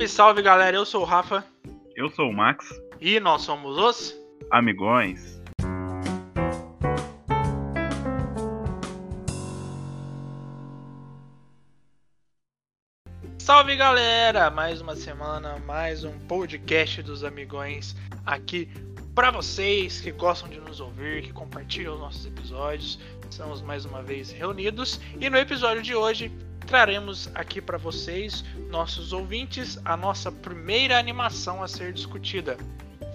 Salve, salve galera, eu sou o Rafa. Eu sou o Max. E nós somos os Amigões. Salve galera! Mais uma semana, mais um podcast dos Amigões aqui para vocês que gostam de nos ouvir, que compartilham os nossos episódios. Estamos mais uma vez reunidos e no episódio de hoje traremos aqui para vocês, nossos ouvintes, a nossa primeira animação a ser discutida.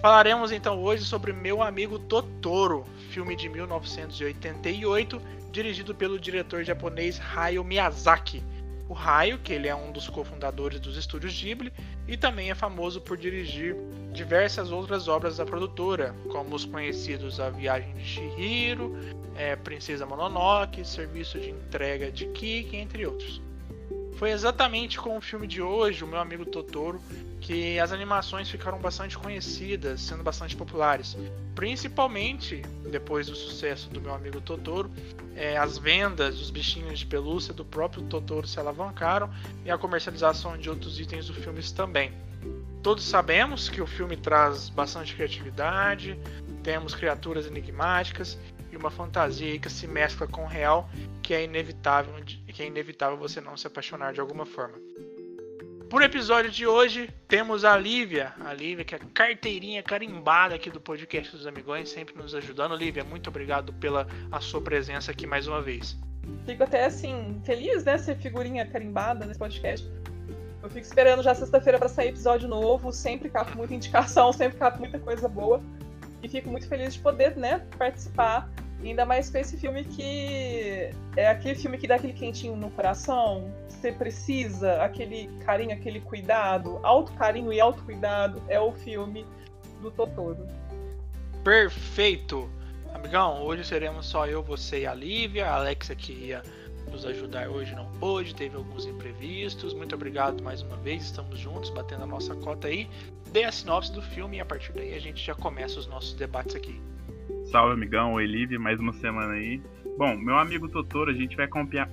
Falaremos então hoje sobre Meu Amigo Totoro, filme de 1988, dirigido pelo diretor japonês Hayao Miyazaki. O Hayao, que ele é um dos cofundadores dos estúdios Ghibli e também é famoso por dirigir diversas outras obras da produtora, como os conhecidos A Viagem de Shihiro, é, Princesa Mononoke, Serviço de Entrega de Kiki, entre outros. Foi exatamente com o filme de hoje, o meu amigo Totoro, que as animações ficaram bastante conhecidas, sendo bastante populares. Principalmente depois do sucesso do meu amigo Totoro, é, as vendas dos bichinhos de pelúcia do próprio Totoro se alavancaram e a comercialização de outros itens do filme também. Todos sabemos que o filme traz bastante criatividade, temos criaturas enigmáticas e uma fantasia que se mescla com o real, que é inevitável, que é inevitável você não se apaixonar de alguma forma. Por episódio de hoje, temos a Lívia. A Lívia, que é a carteirinha carimbada aqui do podcast dos Amigões, sempre nos ajudando. Lívia, muito obrigado pela a sua presença aqui mais uma vez. Fico até assim, feliz, né, ser figurinha carimbada nesse podcast. Eu fico esperando já sexta-feira para sair episódio novo, sempre capo muita indicação, sempre capo muita coisa boa. E fico muito feliz de poder, né, participar Ainda mais com esse filme que é aquele filme que dá aquele quentinho no coração. Você precisa, aquele carinho, aquele cuidado, alto carinho e alto cuidado é o filme do Totoro. Perfeito! Amigão, hoje seremos só eu, você e a Lívia. A Alexa que ia nos ajudar hoje não pôde, teve alguns imprevistos. Muito obrigado mais uma vez, estamos juntos, batendo a nossa cota aí. Dê a sinopse do filme e a partir daí a gente já começa os nossos debates aqui. Salve, amigão. Oi, Liv, mais uma semana aí. Bom, meu amigo Totoro, a gente vai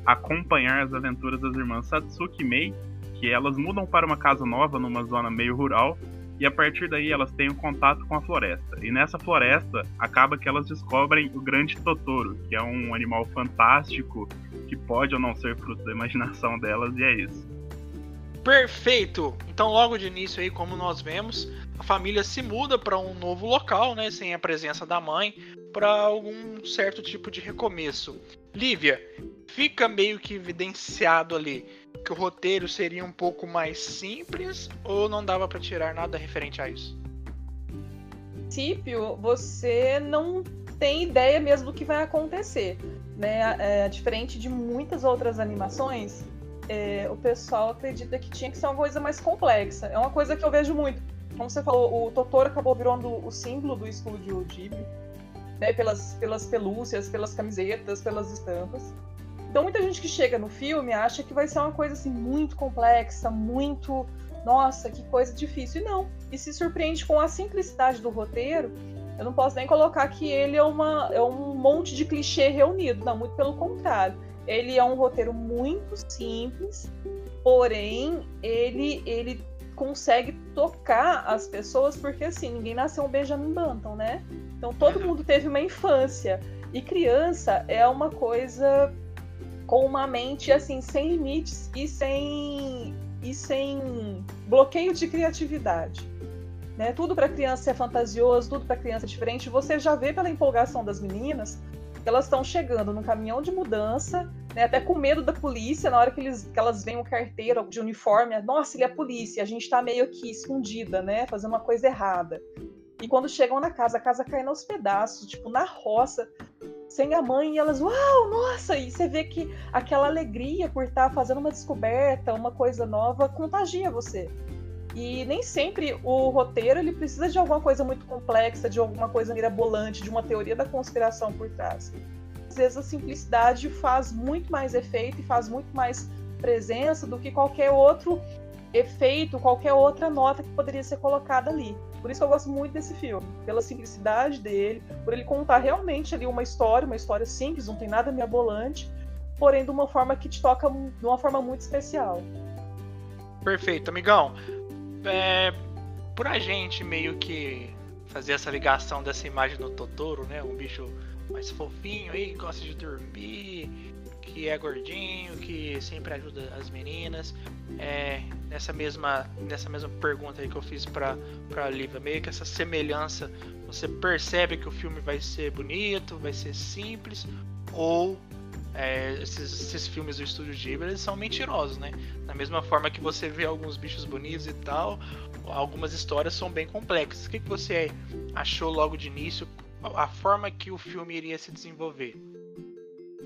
acompanhar as aventuras das irmãs Satsuki e Mei, que elas mudam para uma casa nova numa zona meio rural, e a partir daí elas têm um contato com a floresta. E nessa floresta, acaba que elas descobrem o grande Totoro, que é um animal fantástico, que pode ou não ser fruto da imaginação delas, e é isso. Perfeito! Então, logo de início aí, como nós vemos, a família se muda para um novo local, né, sem a presença da mãe, para algum certo tipo de recomeço. Lívia, fica meio que evidenciado ali que o roteiro seria um pouco mais simples ou não dava para tirar nada referente a isso? princípio, você não tem ideia mesmo do que vai acontecer, né? É, diferente de muitas outras animações, é, o pessoal acredita que tinha que ser uma coisa mais complexa. É uma coisa que eu vejo muito como você falou, o Totoro acabou virando o símbolo do estúdio Ghibli, né, pelas, pelas pelúcias, pelas camisetas, pelas estampas. Então muita gente que chega no filme acha que vai ser uma coisa assim muito complexa, muito, nossa, que coisa difícil. E não. E se surpreende com a simplicidade do roteiro. Eu não posso nem colocar que ele é, uma, é um monte de clichê reunido. Não, muito pelo contrário. Ele é um roteiro muito simples, porém ele, ele consegue tocar as pessoas, porque assim, ninguém nasceu um Benjamin Button, né? Então todo uhum. mundo teve uma infância. E criança é uma coisa com uma mente assim, sem limites e sem e sem bloqueio de criatividade. Né? Tudo para criança é fantasioso, tudo para criança é diferente. Você já vê pela empolgação das meninas elas estão chegando no caminhão de mudança né, até com medo da polícia, na hora que, eles, que elas veem o carteiro de uniforme, nossa, ele é polícia, a gente tá meio que escondida, né, fazendo uma coisa errada. E quando chegam na casa, a casa cai aos pedaços, tipo, na roça, sem a mãe, e elas, uau, nossa! E você vê que aquela alegria por estar tá fazendo uma descoberta, uma coisa nova, contagia você. E nem sempre o roteiro ele precisa de alguma coisa muito complexa, de alguma coisa mirabolante, de uma teoria da conspiração por trás às vezes a simplicidade faz muito mais efeito e faz muito mais presença do que qualquer outro efeito, qualquer outra nota que poderia ser colocada ali. Por isso que eu gosto muito desse filme, pela simplicidade dele, por ele contar realmente ali uma história, uma história simples, não tem nada mirabolante, porém de uma forma que te toca de uma forma muito especial. Perfeito, amigão. É, por a gente meio que fazer essa ligação dessa imagem do Totoro, né? Um bicho mais fofinho aí, gosta de dormir, que é gordinho, que sempre ajuda as meninas. É, nessa mesma nessa mesma pergunta aí que eu fiz para para Lívia, meio que essa semelhança, você percebe que o filme vai ser bonito, vai ser simples ou é, esses, esses, filmes do estúdio Ghibli eles são mentirosos, né? Da mesma forma que você vê alguns bichos bonitos e tal, algumas histórias são bem complexas. O que, que você achou logo de início? A forma que o filme iria se desenvolver?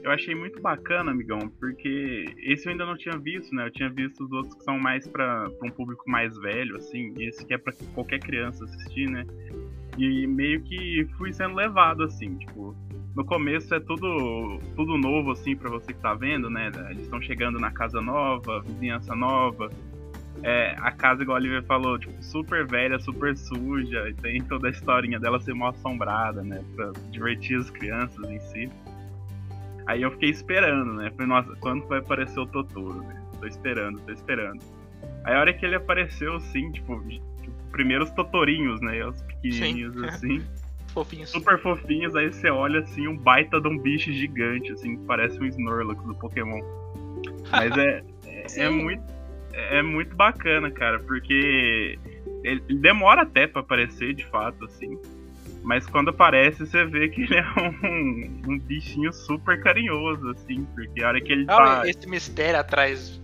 Eu achei muito bacana, amigão, porque esse eu ainda não tinha visto, né? Eu tinha visto os outros que são mais para um público mais velho, assim, e esse que é para qualquer criança assistir, né? E meio que fui sendo levado, assim, tipo, no começo é tudo tudo novo assim para você que tá vendo, né? Eles estão chegando na casa nova, vizinhança nova. É, a casa, igual a Olivia falou, tipo, super velha, super suja, e tem toda a historinha dela ser mal assombrada, né? Pra divertir as crianças em si. Aí eu fiquei esperando, né? Falei, nossa, quando vai aparecer o Totoro, né? Tô esperando, tô esperando. Aí a hora que ele apareceu, assim, tipo, tipo primeiros Totorinhos, né? Os pequenininhos, Sim. assim. Fofinhos. Super fofinhos, aí você olha assim, um baita de um bicho gigante, assim, que parece um Snorlax do Pokémon. Mas é, é, é, muito, é muito bacana, cara, porque ele demora até para aparecer, de fato, assim. Mas quando aparece, você vê que ele é um, um bichinho super carinhoso, assim, porque a hora que ele tá. Esse mistério atrás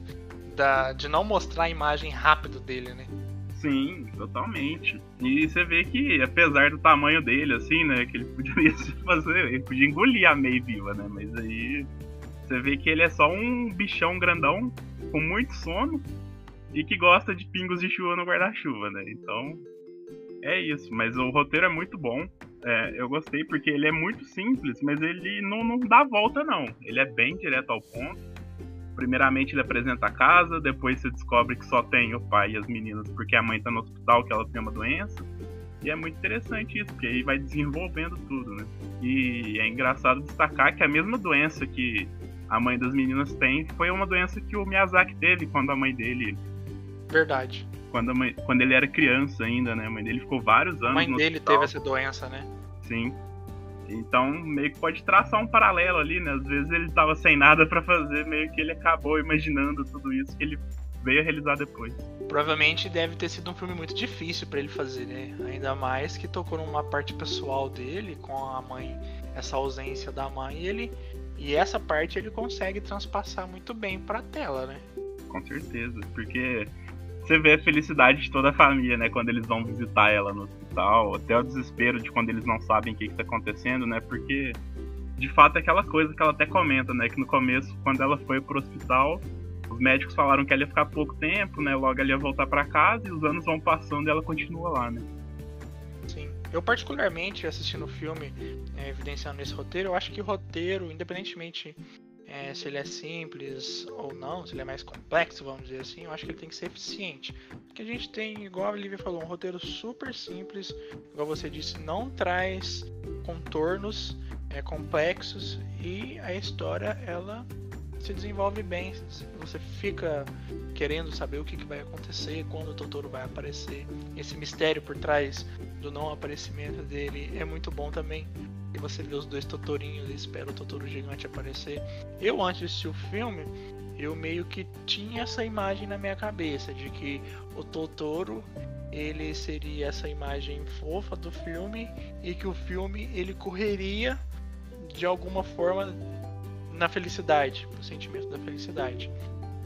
da, de não mostrar a imagem rápido dele, né? Sim, totalmente. E você vê que, apesar do tamanho dele, assim, né, que ele podia fazer, ele podia engolir a May viva, né, mas aí você vê que ele é só um bichão grandão, com muito sono, e que gosta de pingos de chuva no guarda-chuva, né, então é isso. Mas o roteiro é muito bom, é, eu gostei porque ele é muito simples, mas ele não, não dá volta, não. Ele é bem direto ao ponto Primeiramente ele apresenta a casa, depois você descobre que só tem o pai e as meninas porque a mãe tá no hospital, que ela tem uma doença. E é muito interessante isso, porque aí vai desenvolvendo tudo, né? E é engraçado destacar que a mesma doença que a mãe das meninas tem foi uma doença que o Miyazaki teve quando a mãe dele. Verdade. Quando, mãe, quando ele era criança ainda, né? A mãe dele ficou vários anos. A mãe dele hospital. teve essa doença, né? Sim. Então, meio que pode traçar um paralelo ali, né? Às vezes ele tava sem nada para fazer, meio que ele acabou imaginando tudo isso que ele veio a realizar depois. Provavelmente deve ter sido um filme muito difícil para ele fazer, né? Ainda mais que tocou numa parte pessoal dele, com a mãe, essa ausência da mãe, e ele e essa parte ele consegue transpassar muito bem para tela, né? Com certeza, porque você vê a felicidade de toda a família, né? Quando eles vão visitar ela no hospital, até o desespero de quando eles não sabem o que, está acontecendo, né? Porque de fato é aquela coisa que ela até comenta, né? Que no começo, quando ela foi pro hospital, os médicos falaram que ela ia ficar pouco tempo, né? Logo ela ia voltar para casa e os anos vão passando e ela continua lá, né? Sim. Eu particularmente assistindo o filme, é, evidenciando esse roteiro, eu acho que o roteiro, independentemente é, se ele é simples ou não, se ele é mais complexo, vamos dizer assim, eu acho que ele tem que ser eficiente. Porque a gente tem, igual a Lívia falou, um roteiro super simples, igual você disse, não traz contornos é, complexos e a história ela se desenvolve bem. Você fica querendo saber o que, que vai acontecer, quando o Totoro vai aparecer. Esse mistério por trás do não aparecimento dele é muito bom também e você vê os dois Totorinhos e espera o Totoro gigante aparecer. Eu, antes de assistir o filme, eu meio que tinha essa imagem na minha cabeça de que o Totoro ele seria essa imagem fofa do filme e que o filme ele correria de alguma forma na felicidade, no sentimento da felicidade.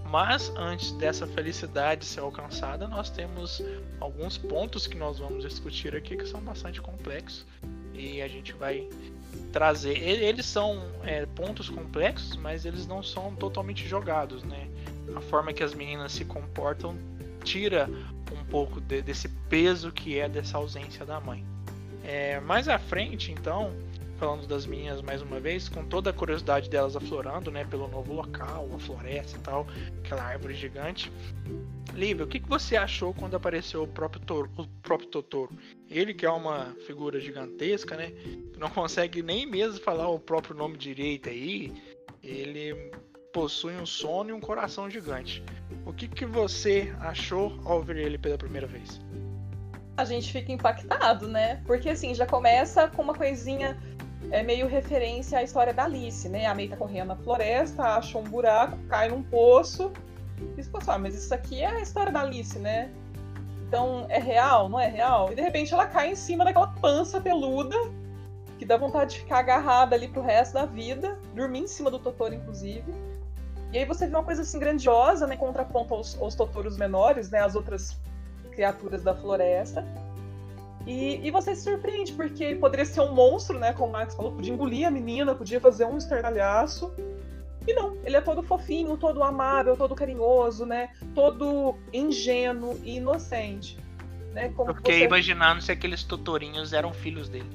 Mas antes dessa felicidade ser alcançada, nós temos alguns pontos que nós vamos discutir aqui que são bastante complexos e a gente vai trazer. Eles são é, pontos complexos, mas eles não são totalmente jogados, né? A forma que as meninas se comportam tira um pouco de, desse peso que é dessa ausência da mãe. É, mais à frente, então, falando das minhas mais uma vez, com toda a curiosidade delas aflorando, né, pelo novo local, a floresta e tal, aquela árvore gigante. Lívia, o que, que você achou quando apareceu o próprio, Toro, o próprio Totoro? Ele que é uma figura gigantesca, né, não consegue nem mesmo falar o próprio nome direito aí, ele possui um sono e um coração gigante. o que, que você achou ao ver ele pela primeira vez? A gente fica impactado, né? Porque assim, já começa com uma coisinha é meio referência à história da Alice, né? A May tá correndo na floresta, acha um buraco, cai num poço. E você ah, mas isso aqui é a história da Alice, né? Então, é real? Não é real? E de repente ela cai em cima daquela pança peluda que dá vontade de ficar agarrada ali pro resto da vida, dormir em cima do Totoro, inclusive. E aí você vê uma coisa assim grandiosa, né? Contraponto aos, aos Totoros menores, né? As outras criaturas da floresta. E, e você se surpreende, porque poderia ser um monstro, né? Como o Max falou, podia engolir a menina, podia fazer um estardalhaço. E não, ele é todo fofinho, todo amável, todo carinhoso, né? Todo ingênuo e inocente. Né? Como eu fiquei você... imaginando se aqueles tutorinhos eram filhos dele.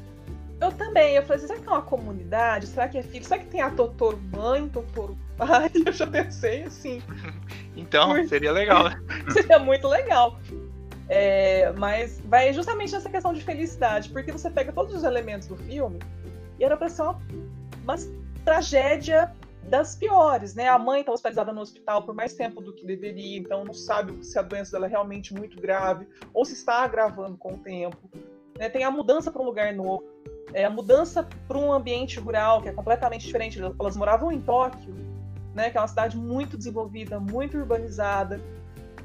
Eu também, eu falei assim, será que é uma comunidade? Será que é filho? Será que tem a Totoro mãe, Totoro pai? Eu já pensei assim. então, Por... seria legal. seria muito legal. É, mas vai justamente nessa questão de felicidade, porque você pega todos os elementos do filme e era pra ser uma, uma tragédia das piores, né? A mãe está hospitalizada no hospital por mais tempo do que deveria, então não sabe se a doença dela é realmente muito grave ou se está agravando com o tempo. Né? Tem a mudança para um lugar novo, é, a mudança para um ambiente rural que é completamente diferente. Elas moravam em Tóquio, né? Que é uma cidade muito desenvolvida, muito urbanizada.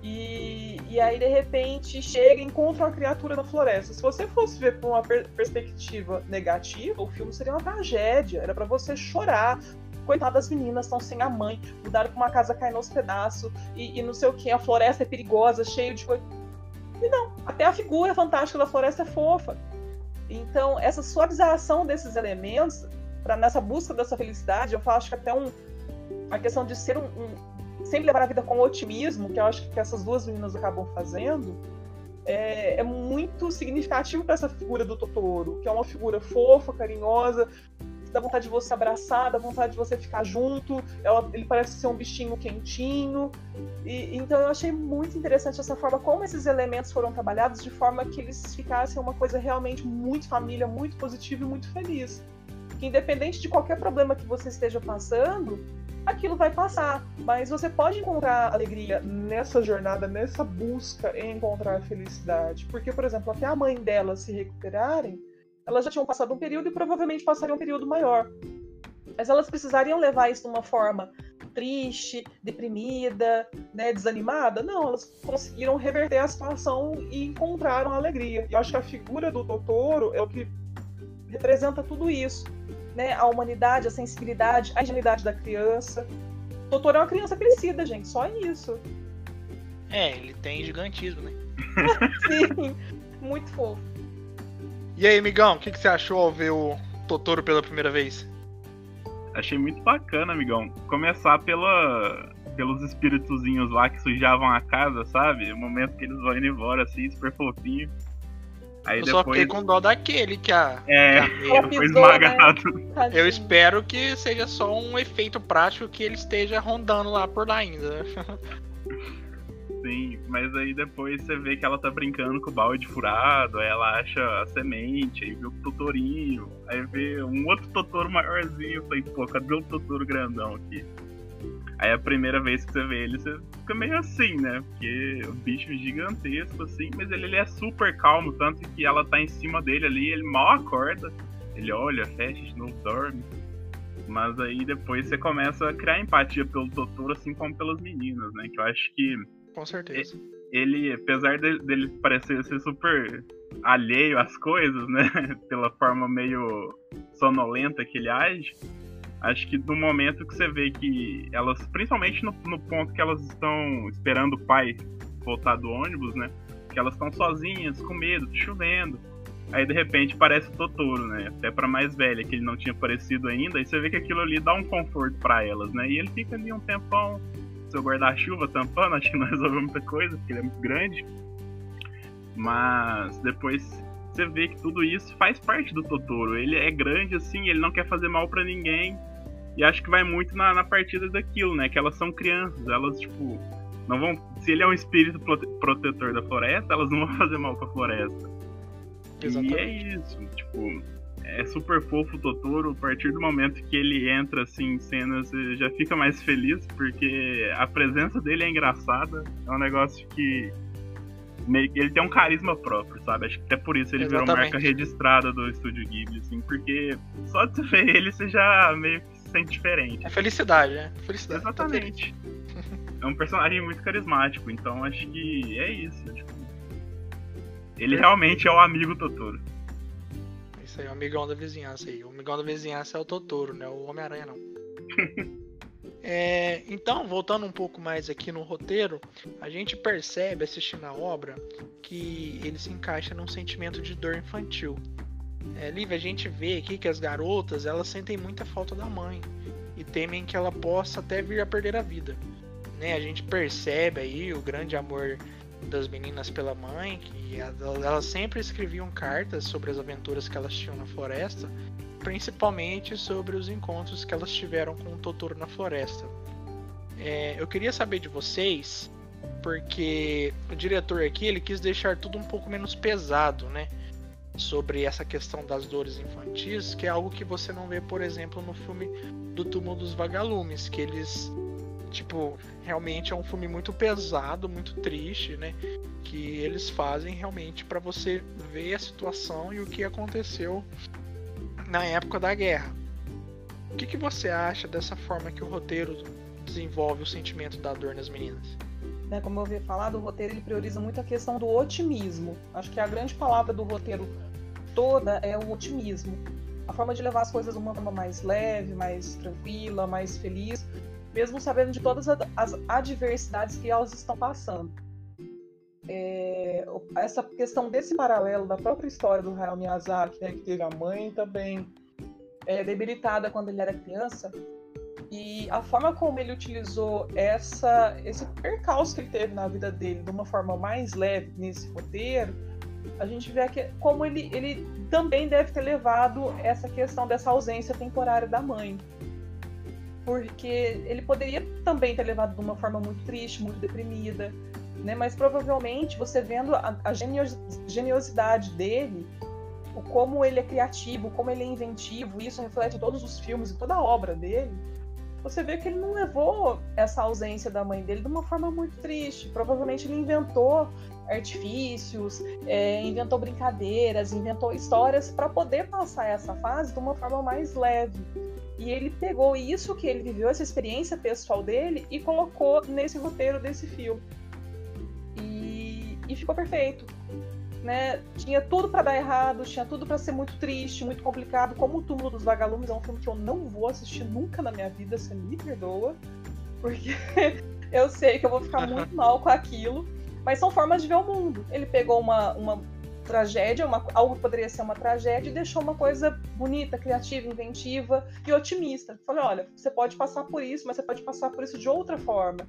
E, e aí, de repente, chega e encontra uma criatura na floresta. Se você fosse ver por uma per perspectiva negativa, o filme seria uma tragédia. Era para você chorar, coitadas das meninas, estão sem a mãe, mudaram pra uma casa caindo aos pedaços, e, e não sei o que, a floresta é perigosa, cheio de coisa. E não, até a figura fantástica da floresta é fofa. Então, essa suavização desses elementos, para nessa busca dessa felicidade, eu acho que até um, a questão de ser um, um, sempre levar a vida com otimismo, que eu acho que essas duas meninas acabam fazendo, é, é muito significativo para essa figura do Totoro, que é uma figura fofa, carinhosa, dá vontade de você abraçar, dá vontade de você ficar junto. Ela, ele parece ser um bichinho quentinho. E, então eu achei muito interessante essa forma como esses elementos foram trabalhados de forma que eles ficassem uma coisa realmente muito família, muito positiva e muito feliz. Que independente de qualquer problema que você esteja passando, aquilo vai passar. Mas você pode encontrar alegria nessa jornada, nessa busca em encontrar felicidade. Porque, por exemplo, até a mãe dela se recuperarem, elas já tinham passado um período e provavelmente passariam um período maior. Mas elas precisariam levar isso de uma forma triste, deprimida, né, desanimada? Não, elas conseguiram reverter a situação e encontraram alegria. E eu acho que a figura do Totoro é o que representa tudo isso. Né? A humanidade, a sensibilidade, a ingenuidade da criança. O Totoro é uma criança crescida, gente, só isso. É, ele tem gigantismo, né? Sim, muito fofo. E aí, amigão, o que, que você achou ao ver o Totoro pela primeira vez? Achei muito bacana, amigão. Começar pela, pelos espíritozinhos lá que sujavam a casa, sabe? O momento que eles vão indo embora, assim, super fofinho. Aí eu depois... só fiquei com dó daquele que a. É, que a foi esmagado. Né? Eu espero que seja só um efeito prático que ele esteja rondando lá por lá ainda. Sim, mas aí depois você vê que ela tá brincando com o balde furado, aí ela acha a semente, aí vê o Totorinho, aí vê um outro Totoro maiorzinho, eu falei, pô, cadê o Totoro grandão aqui? Aí a primeira vez que você vê ele, você fica meio assim, né? Porque o bicho gigantesco, assim, mas ele, ele é super calmo, tanto que ela tá em cima dele ali, ele mal acorda, ele olha, fecha, de novo dorme. Mas aí depois você começa a criar empatia pelo Totoro, assim como pelas meninas, né? Que eu acho que com certeza. Ele, apesar dele parecer ser super alheio às coisas, né? Pela forma meio sonolenta que ele age, acho que no momento que você vê que elas, principalmente no, no ponto que elas estão esperando o pai voltar do ônibus, né? Que elas estão sozinhas, com medo, chovendo. Aí de repente parece o Totoro, né? Até para mais velha, que ele não tinha aparecido ainda. E você vê que aquilo ali dá um conforto para elas, né? E ele fica ali um tempão seu guarda-chuva tampando, acho que não resolveu muita coisa, porque ele é muito grande. Mas depois você vê que tudo isso faz parte do Totoro. Ele é grande assim, ele não quer fazer mal para ninguém. E acho que vai muito na, na partida daquilo, né? Que elas são crianças, elas, tipo, não vão. Se ele é um espírito prote protetor da floresta, elas não vão fazer mal pra floresta. Exatamente. E é isso, tipo, é super fofo o Totoro. A partir do momento que ele entra assim em cenas, você já fica mais feliz, porque a presença dele é engraçada. É um negócio que. Ele tem um carisma próprio, sabe? Acho que até por isso ele Exatamente. virou marca registrada do estúdio Ghibli, assim, porque só de ver ele você já meio que se sente diferente. É felicidade, né? Felicidade. Exatamente. É um personagem muito carismático, então acho que é isso. Tipo, ele realmente é o amigo Totoro. Isso aí, o amigão da vizinhança aí. O amigão da vizinhança é o Totoro, né? O Homem-Aranha não. É, então, voltando um pouco mais aqui no roteiro, a gente percebe assistindo a obra que ele se encaixa num sentimento de dor infantil. É, Liv, a gente vê aqui que as garotas elas sentem muita falta da mãe e temem que ela possa até vir a perder a vida. Né? A gente percebe aí o grande amor das meninas pela mãe, que elas sempre escreviam cartas sobre as aventuras que elas tinham na floresta, principalmente sobre os encontros que elas tiveram com o Totoro na floresta. É, eu queria saber de vocês, porque o diretor aqui ele quis deixar tudo um pouco menos pesado, né? Sobre essa questão das dores infantis, que é algo que você não vê, por exemplo, no filme do Túmulo dos Vagalumes, que eles tipo, realmente é um filme muito pesado, muito triste, né? Que eles fazem realmente para você ver a situação e o que aconteceu na época da guerra. O que, que você acha dessa forma que o roteiro desenvolve o sentimento da dor nas meninas? né, como eu havia falado, o roteiro ele prioriza muito a questão do otimismo. Acho que a grande palavra do roteiro toda é o otimismo. A forma de levar as coisas de uma forma mais leve, mais tranquila, mais feliz, mesmo sabendo de todas as adversidades que elas estão passando. É, essa questão desse paralelo da própria história do Hayao Miyazaki, né, que teve a mãe também é, debilitada quando ele era criança, e a forma como ele utilizou essa, esse percalço que ele teve na vida dele de uma forma mais leve nesse roteiro, a gente vê que como ele, ele também deve ter levado essa questão dessa ausência temporária da mãe. Porque ele poderia também ter levado de uma forma muito triste, muito deprimida, né? mas provavelmente você vendo a, a geniosidade dele, o como ele é criativo, como ele é inventivo, isso reflete todos os filmes e toda a obra dele, você vê que ele não levou essa ausência da mãe dele de uma forma muito triste. Provavelmente ele inventou artifícios, é, inventou brincadeiras, inventou histórias para poder passar essa fase de uma forma mais leve. E ele pegou isso que ele viveu, essa experiência pessoal dele, e colocou nesse roteiro desse filme. E, e ficou perfeito. Né? Tinha tudo para dar errado, tinha tudo para ser muito triste, muito complicado. Como o Túmulo dos Vagalumes é um filme que eu não vou assistir nunca na minha vida, você me perdoa, porque eu sei que eu vou ficar muito mal com aquilo. Mas são formas de ver o mundo. Ele pegou uma, uma tragédia, uma, algo que poderia ser uma tragédia, e deixou uma coisa bonita, criativa, inventiva e otimista. Falei, olha, você pode passar por isso, mas você pode passar por isso de outra forma.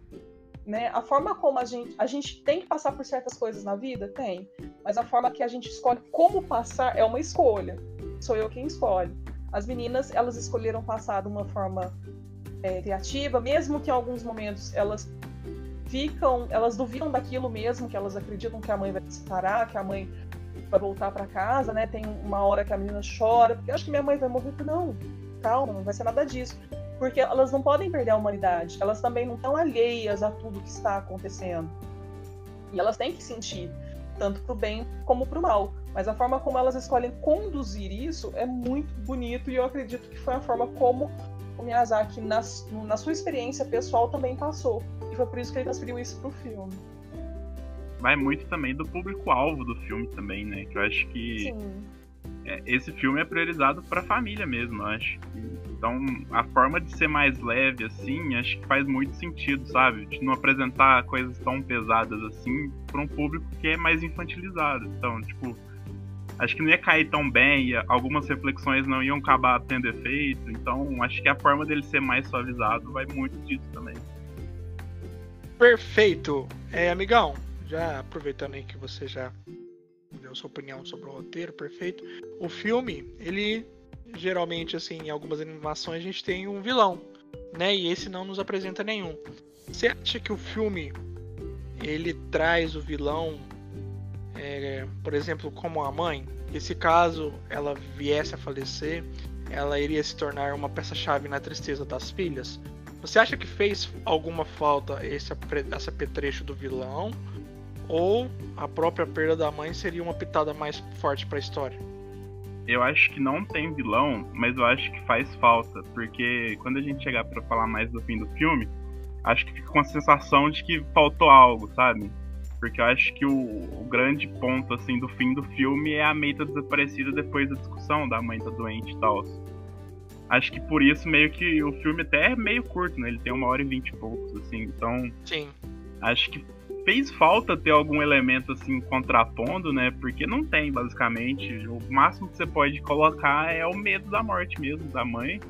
Né? A forma como a gente, a gente tem que passar por certas coisas na vida, tem. Mas a forma que a gente escolhe como passar é uma escolha. Sou eu quem escolhe. As meninas, elas escolheram passar de uma forma é, criativa, mesmo que em alguns momentos elas ficam, elas duvidam daquilo mesmo, que elas acreditam que a mãe vai se parar, que a mãe vai voltar para casa, né? Tem uma hora que a menina chora, porque acho que minha mãe vai morrer. Não, calma, não vai ser nada disso. Porque elas não podem perder a humanidade, elas também não estão alheias a tudo que está acontecendo. E elas têm que sentir, tanto para o bem como para o mal. Mas a forma como elas escolhem conduzir isso é muito bonito e eu acredito que foi a forma como o Miyazaki, na, na sua experiência pessoal, também passou. E foi por isso que ele transferiu isso pro filme. Vai muito também do público-alvo do filme também, né? Que eu acho que é, esse filme é priorizado pra família mesmo, eu acho. Então, a forma de ser mais leve, assim, acho que faz muito sentido, sabe? De não apresentar coisas tão pesadas assim pra um público que é mais infantilizado. Então, tipo, acho que não ia cair tão bem, algumas reflexões não iam acabar tendo efeito, então acho que a forma dele ser mais suavizado vai muito disso também. Perfeito. É, amigão, já aproveitando aí que você já deu sua opinião sobre o roteiro, perfeito. O filme, ele geralmente, assim, em algumas animações a gente tem um vilão, né? E esse não nos apresenta nenhum. Você acha que o filme ele traz o vilão, é, por exemplo, como a mãe? que se caso ela viesse a falecer, ela iria se tornar uma peça-chave na tristeza das filhas. Você acha que fez alguma falta esse, esse apetrecho do vilão? Ou a própria perda da mãe seria uma pitada mais forte para a história? Eu acho que não tem vilão, mas eu acho que faz falta, porque quando a gente chegar para falar mais do fim do filme, acho que fica com a sensação de que faltou algo, sabe? Porque eu acho que o, o, grande ponto assim do fim do filme é a May tá desaparecida depois da discussão da mãe tá doente e tal. Acho que por isso meio que o filme até é meio curto, né? Ele tem uma hora e vinte e poucos, assim, então. Sim. Acho que fez falta ter algum elemento assim contrapondo, né? Porque não tem, basicamente. O máximo que você pode colocar é o medo da morte mesmo, da mãe.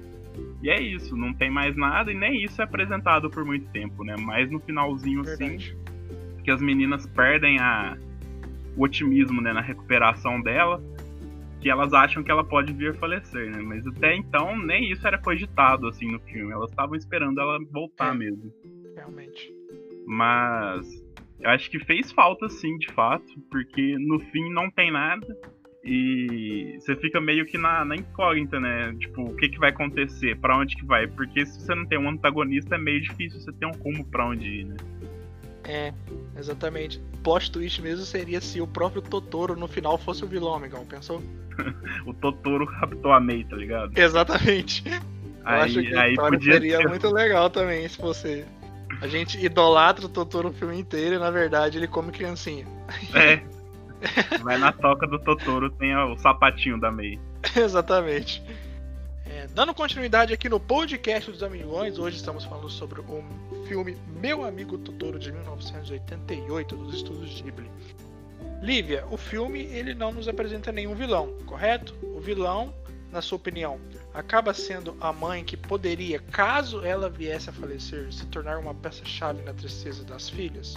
E é isso, não tem mais nada, e nem isso é apresentado por muito tempo, né? Mas no finalzinho, assim, Verdade. assim que as meninas perdem a, o otimismo né, na recuperação dela, que elas acham que ela pode vir falecer, né? Mas até então nem isso era cogitado assim no filme. Elas estavam esperando ela voltar é, mesmo. Realmente. Mas eu acho que fez falta sim, de fato, porque no fim não tem nada. E você fica meio que na, na incógnita, né? Tipo, o que, que vai acontecer? para onde que vai? Porque se você não tem um antagonista, é meio difícil você ter um rumo pra onde ir, né? É, exatamente. Plot twist mesmo seria se o próprio Totoro no final fosse o vilão, amigão, pensou? o Totoro raptou a Mei, tá ligado? Exatamente. Eu aí, acho que aí podia seria ser... muito legal também se fosse. A gente idolatra o Totoro o filme inteiro e na verdade ele come criancinha. É. Vai na toca do Totoro, tem o sapatinho da Mei. Exatamente. É, dando continuidade aqui no podcast dos Amigões, hoje estamos falando sobre o filme Meu Amigo Totoro de 1988 dos estúdios Ghibli. Lívia, o filme ele não nos apresenta nenhum vilão, correto? O vilão, na sua opinião, acaba sendo a mãe que poderia, caso ela viesse a falecer, se tornar uma peça-chave na tristeza das filhas?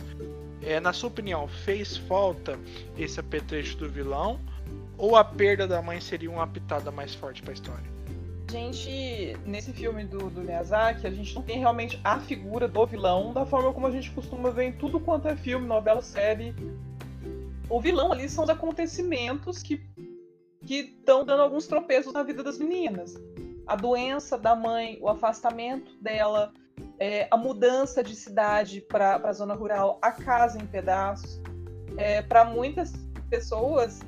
É, na sua opinião, fez falta esse apetrecho do vilão ou a perda da mãe seria uma pitada mais forte para a história? Gente, nesse filme do, do Miyazaki, a gente não tem realmente a figura do vilão da forma como a gente costuma ver em tudo quanto é filme, novela, série. O vilão ali são os acontecimentos que estão dando alguns tropeços na vida das meninas. A doença da mãe, o afastamento dela, é, a mudança de cidade para a zona rural, a casa em pedaços. É, para muitas pessoas,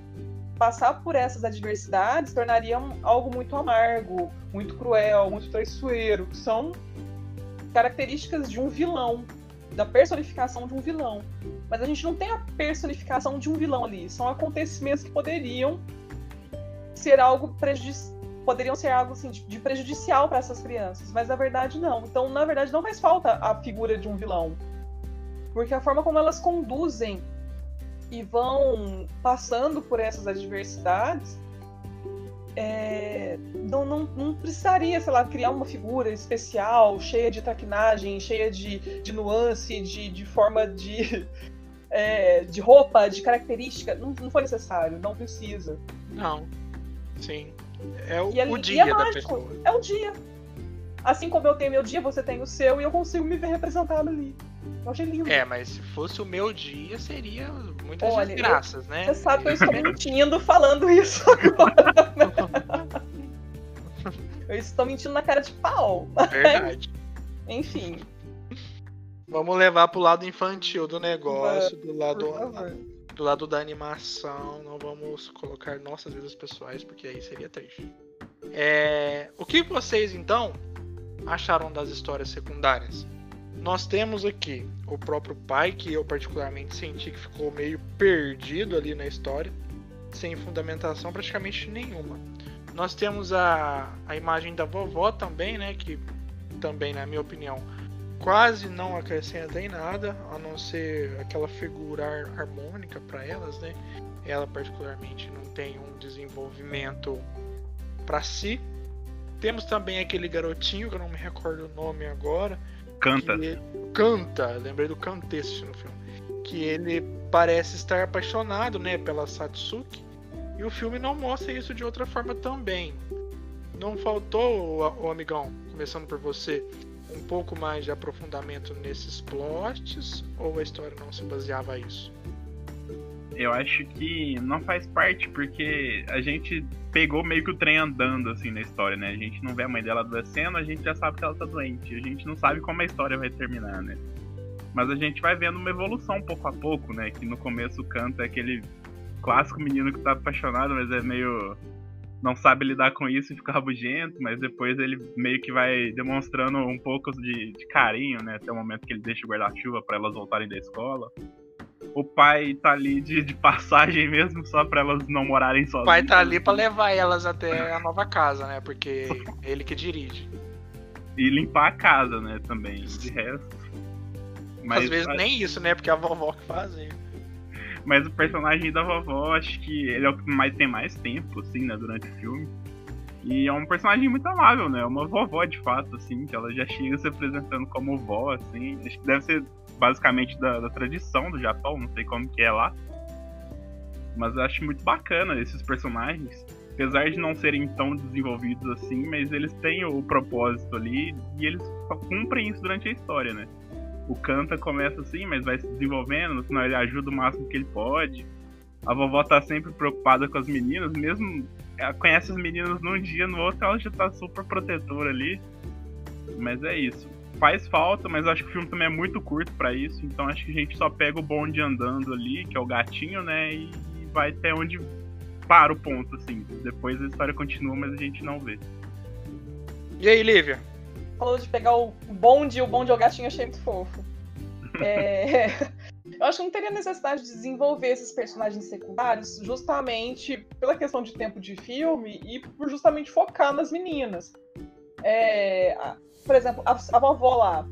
passar por essas adversidades tornaria algo muito amargo, muito cruel, muito traiçoeiro, que são características de um vilão, da personificação de um vilão. Mas a gente não tem a personificação de um vilão ali, são acontecimentos que poderiam ser algo prejudicial poderiam ser algo assim, de prejudicial para essas crianças, mas na verdade não. Então, na verdade, não faz falta a figura de um vilão. Porque a forma como elas conduzem e vão passando por essas adversidades, é, não, não, não, precisaria, sei lá, criar uma figura especial, cheia de traquinagem, cheia de, de nuance, de, de forma de, é, de roupa, de característica. Não, não foi necessário, não precisa. Não, sim. É o, é, o dia é mágico, da pessoa. É o dia. Assim como eu tenho meu dia, você tem o seu, e eu consigo me ver representado ali. Eu achei lindo. É, mas se fosse o meu dia, seria muitas Olha, desgraças, eu, né? Você sabe que eu estou mentindo falando isso agora. Eu estou mentindo na cara de pau. Verdade. Enfim. Vamos levar pro lado infantil do negócio, do lado do lado da animação, não vamos colocar nossas vidas pessoais, porque aí seria triste. É... O que vocês então acharam das histórias secundárias? Nós temos aqui o próprio pai, que eu particularmente senti que ficou meio perdido ali na história, sem fundamentação praticamente nenhuma. Nós temos a, a imagem da vovó também, né, que também, na minha opinião, quase não acrescenta em nada, a não ser aquela figura harmônica para elas, né? Ela particularmente não tem um desenvolvimento para si. Temos também aquele garotinho que eu não me recordo o nome agora, Canta. canta, lembrei do Canteste no filme. Que ele parece estar apaixonado, né, pela Satsuki. E o filme não mostra isso de outra forma também. Não faltou, o, o amigão, começando por você, um pouco mais de aprofundamento nesses plots? Ou a história não se baseava a isso? Eu acho que não faz parte porque a gente pegou meio que o trem andando assim na história, né? A gente não vê a mãe dela adoecendo, a gente já sabe que ela tá doente. A gente não sabe como a história vai terminar, né? Mas a gente vai vendo uma evolução pouco a pouco, né? Que no começo o canto é aquele clássico menino que tá apaixonado, mas é meio. não sabe lidar com isso e fica rabugento, mas depois ele meio que vai demonstrando um pouco de, de carinho, né? Até o momento que ele deixa o guarda-chuva para elas voltarem da escola o pai tá ali de, de passagem mesmo, só pra elas não morarem sozinhas. O pai tá ali pra levar elas até a nova casa, né? Porque é ele que dirige. E limpar a casa, né, também, de resto. Mas, Às vezes a... nem isso, né? Porque é a vovó que faz. Mas o personagem da vovó, acho que ele é o que mais tem mais tempo, assim, né, durante o filme. E é um personagem muito amável, né? Uma vovó de fato, assim, que ela já chega se apresentando como vó, assim. Acho que deve ser basicamente da, da, tradição do Japão, não sei como que é lá. Mas eu acho muito bacana esses personagens. Apesar de não serem tão desenvolvidos assim, mas eles têm o propósito ali e eles cumprem isso durante a história, né? O Kanta começa assim, mas vai se desenvolvendo, no ele ajuda o máximo que ele pode. A vovó tá sempre preocupada com as meninas, mesmo ela conhece as meninas num dia, no outro ela já tá super protetora ali. Mas é isso faz falta, mas acho que o filme também é muito curto para isso, então acho que a gente só pega o bonde andando ali, que é o gatinho, né, e vai até onde para o ponto, assim. Depois a história continua, mas a gente não vê. E aí, Lívia? Falou de pegar o bonde e o bonde é o gatinho, achei muito fofo. É... Eu acho que não teria necessidade de desenvolver esses personagens secundários justamente pela questão de tempo de filme e por justamente focar nas meninas. É, por exemplo, a, a vovó lá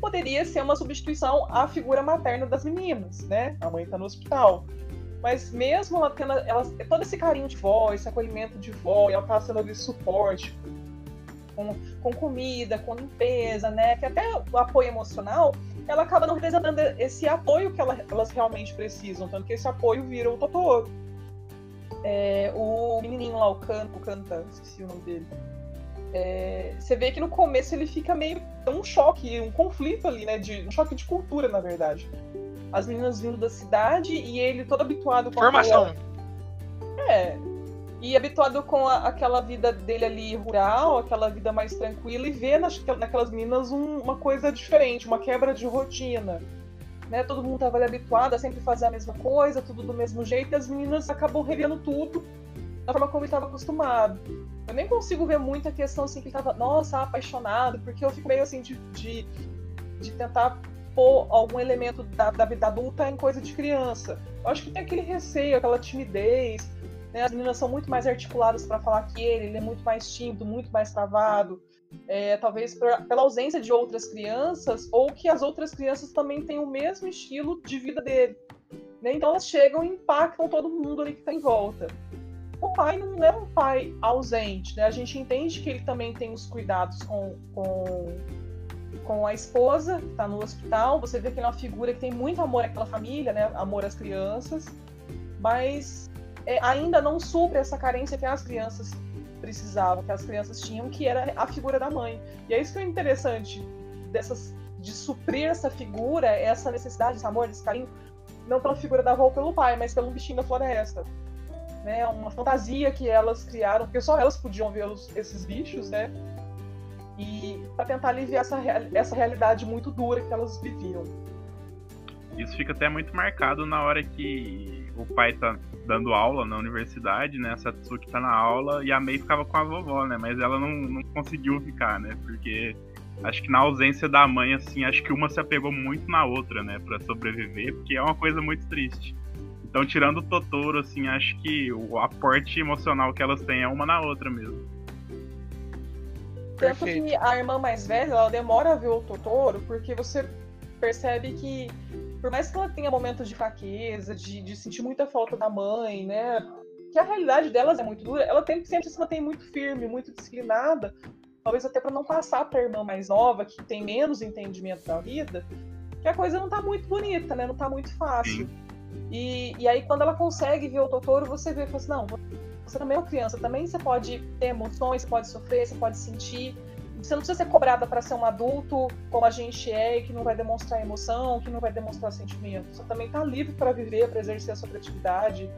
poderia ser uma substituição à figura materna das meninas, né? A mãe está no hospital. Mas mesmo ela tendo ela, todo esse carinho de vó, esse acolhimento de vó, ela tá sendo de suporte com, com comida, com limpeza, né? Que até o apoio emocional, ela acaba não representando esse apoio que ela, elas realmente precisam, tanto que esse apoio vira o Totoro. É, o menininho lá, o Canto, Canta, esqueci o nome dele é, você vê que no começo ele fica meio um choque, um conflito ali, né? De, um choque de cultura, na verdade. As meninas vindo da cidade e ele todo habituado com Formação. Aquela... É. E habituado com a, aquela vida dele ali rural, aquela vida mais tranquila, e vê nas, naquelas meninas um, uma coisa diferente, uma quebra de rotina. Né? Todo mundo estava habituado a sempre fazer a mesma coisa, tudo do mesmo jeito, e as meninas acabam revendo tudo da forma como ele estava acostumado. Eu nem consigo ver muito a questão assim que ele estava, nossa, apaixonado, porque eu fico meio assim de, de, de tentar pôr algum elemento da, da, vida adulta em coisa de criança. Eu acho que tem aquele receio, aquela timidez. Né? As meninas são muito mais articuladas para falar que ele, ele é muito mais tímido, muito mais travado. É, talvez pela ausência de outras crianças, ou que as outras crianças também têm o mesmo estilo de vida dele. Né? Então elas chegam e impactam todo mundo ali que está em volta o pai não é um pai ausente, né? A gente entende que ele também tem os cuidados com, com, com a esposa, que está no hospital. Você vê que ele é uma figura que tem muito amor àquela família, né? Amor às crianças, mas é, ainda não supre essa carência que as crianças precisavam, que as crianças tinham, que era a figura da mãe. E é isso que é interessante dessas, de suprir essa figura, essa necessidade, esse amor, esse carinho, não pela figura da avó pelo pai, mas pelo bichinho da floresta né, uma fantasia que elas criaram, porque só elas podiam ver os, esses bichos, né? E para tentar aliviar essa, essa realidade muito dura que elas viviam. Isso fica até muito marcado na hora que o pai tá dando aula na universidade, né? A Satsuki tá na aula e a Mei ficava com a vovó, né? Mas ela não, não conseguiu ficar, né? Porque acho que na ausência da mãe, assim, acho que uma se apegou muito na outra, né? para sobreviver, porque é uma coisa muito triste. Então, tirando o Totoro, assim, acho que o aporte emocional que elas têm é uma na outra mesmo. Tanto que a irmã mais velha, ela demora a ver o Totoro, porque você percebe que, por mais que ela tenha momentos de fraqueza, de, de sentir muita falta da mãe, né? Que a realidade delas é muito dura, ela tem, sempre se mantém muito firme, muito disciplinada, talvez até para não passar para a irmã mais nova, que tem menos entendimento da vida, que a coisa não tá muito bonita, né? Não tá muito fácil. Sim. E, e aí, quando ela consegue ver o Totoro, você vê, assim, não, você também é uma criança, também você pode ter emoções, você pode sofrer, você pode sentir. você não precisa ser cobrada para ser um adulto como a gente é, que não vai demonstrar emoção, que não vai demonstrar sentimento. Você também está livre para viver, para exercer a sua criatividade,